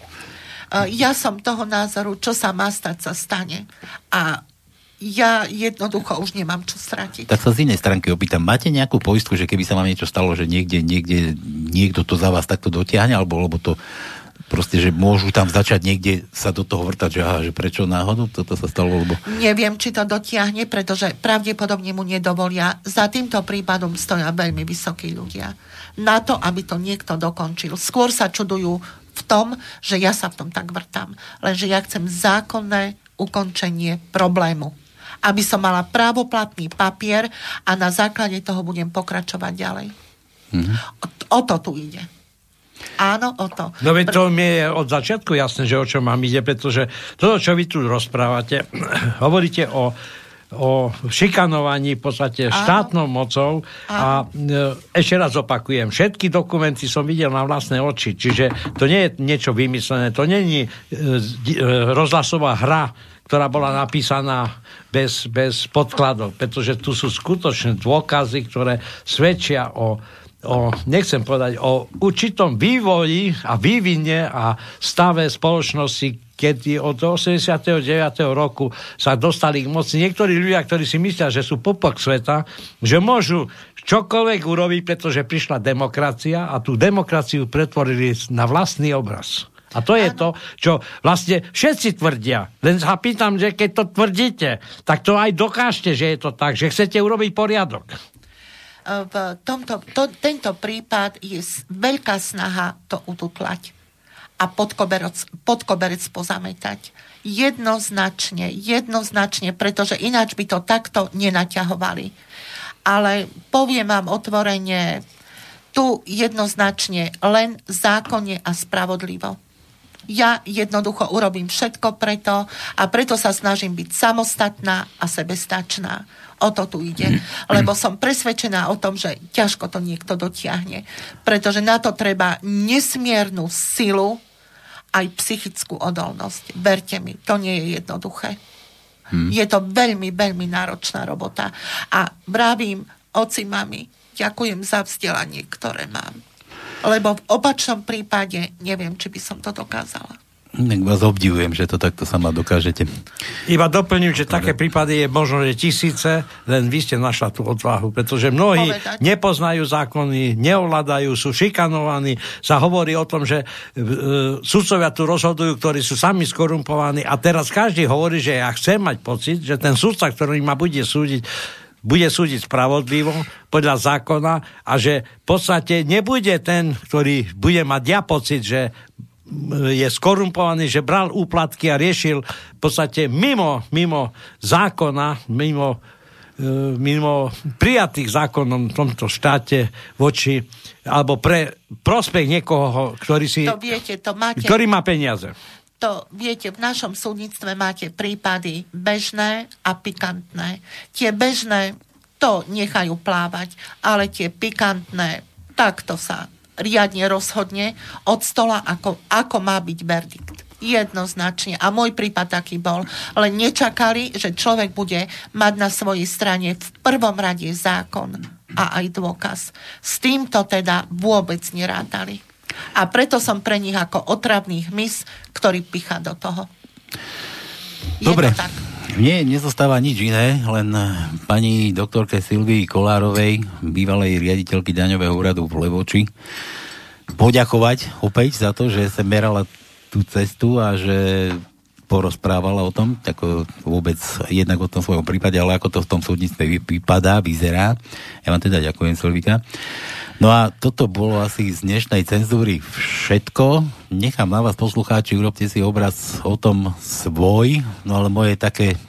Ja som toho názoru, čo sa má stať, sa stane. A ja jednoducho už nemám čo stratiť. Tak sa z inej stránky opýtam, máte nejakú poistku, že keby sa vám niečo stalo, že niekde, niekde niekto to za vás takto dotiahne, alebo lebo to proste, že môžu tam začať niekde sa do toho vrtať, že aha, že prečo náhodou toto sa stalo, lebo... Neviem, či to dotiahne, pretože pravdepodobne mu nedovolia. Za týmto prípadom stoja veľmi vysokí ľudia. Na to, aby to niekto dokončil. Skôr sa čudujú v tom, že ja sa v tom tak vrtám. Lenže ja chcem zákonné ukončenie problému aby som mala právoplatný papier a na základe toho budem pokračovať ďalej. Mm-hmm. O, o to tu ide. Áno, o to. No veď to mi je od začiatku jasné, že o čo mám ide, pretože to, čo vy tu rozprávate, hovoríte o o šikanovaní v podstate Áno. štátnou mocou Áno. a e, ešte raz opakujem, všetky dokumenty som videl na vlastné oči, čiže to nie je niečo vymyslené, to nie je e, e, rozhlasová hra, ktorá bola napísaná bez, bez podkladov, pretože tu sú skutočné dôkazy, ktoré svedčia o o, nechcem povedať, o určitom vývoji a vývine a stave spoločnosti, keď od 89. roku sa dostali k moci niektorí ľudia, ktorí si myslia, že sú popok sveta, že môžu čokoľvek urobiť, pretože prišla demokracia a tú demokraciu pretvorili na vlastný obraz. A to je to, čo vlastne všetci tvrdia. Len sa pýtam, že keď to tvrdíte, tak to aj dokážte, že je to tak, že chcete urobiť poriadok v tomto, to, tento prípad je veľká snaha to ututlať a pod koberec, pod koberec pozametať. Jednoznačne, jednoznačne, pretože ináč by to takto nenaťahovali. Ale poviem vám otvorene, tu jednoznačne len zákonne a spravodlivo. Ja jednoducho urobím všetko preto a preto sa snažím byť samostatná a sebestačná. O to tu ide. Lebo som presvedčená o tom, že ťažko to niekto dotiahne. Pretože na to treba nesmiernu silu aj psychickú odolnosť. Verte mi, to nie je jednoduché. Hmm. Je to veľmi, veľmi náročná robota. A vravím, oci, mami, ďakujem za vzdelanie, ktoré mám. Lebo v opačnom prípade neviem, či by som to dokázala. Tak vás obdivujem, že to takto sama dokážete. Iba doplním, že také prípady je možno, že tisíce, len vy ste našla tú odvahu, pretože mnohí Povedať. nepoznajú zákony, neovládajú, sú šikanovaní, sa hovorí o tom, že e, sudcovia tu rozhodujú, ktorí sú sami skorumpovaní a teraz každý hovorí, že ja chcem mať pocit, že ten sudca, ktorý ma bude súdiť, bude súdiť spravodlivo podľa zákona a že v podstate nebude ten, ktorý bude mať ja pocit, že je skorumpovaný, že bral úplatky a riešil v podstate mimo, mimo zákona, mimo, e, mimo prijatých zákonom v tomto štáte voči, alebo pre prospech niekoho, ktorý si, to viete, to máte, ktorý má peniaze. To viete, v našom súdnictve máte prípady bežné a pikantné. Tie bežné to nechajú plávať, ale tie pikantné, takto sa riadne rozhodne od stola, ako, ako má byť verdikt. Jednoznačne. A môj prípad taký bol. Len nečakali, že človek bude mať na svojej strane v prvom rade zákon a aj dôkaz. S týmto teda vôbec nerátali. A preto som pre nich ako otravný hmyz, ktorý picha do toho. Je Dobre. To tak. Mne nezostáva nič iné, len pani doktorke Silvii Kolárovej, bývalej riaditeľky daňového úradu v Levoči, poďakovať opäť za to, že sa merala tú cestu a že porozprávala o tom, ako vôbec jednak o tom svojom prípade, ale ako to v tom súdnictve vypadá, vyzerá. Ja vám teda ďakujem, Silvika. No a toto bolo asi z dnešnej cenzúry všetko. Nechám na vás poslucháči, urobte si obraz o tom svoj, no ale moje také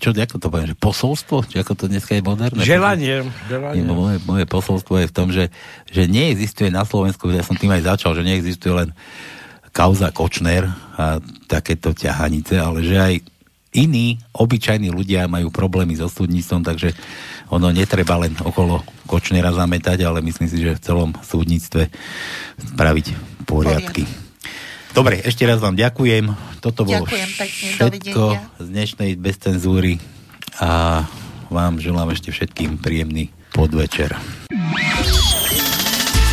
čo, ako to poviem, že posolstvo? Či ako to dneska je moderné? Želanie. želanie. Nie, moje, moje posolstvo je v tom, že, že neexistuje na Slovensku, ja som tým aj začal, že neexistuje len kauza Kočner a takéto ťahanice, ale že aj iní, obyčajní ľudia majú problémy so súdnictvom, takže ono netreba len okolo Kočnera zametať, ale myslím si, že v celom súdnictve spraviť poriadky. Dobre, ešte raz vám ďakujem. Toto bolo ďakujem pekne, všetko z dnešnej bez cenzúry a vám želám ešte všetkým príjemný podvečer.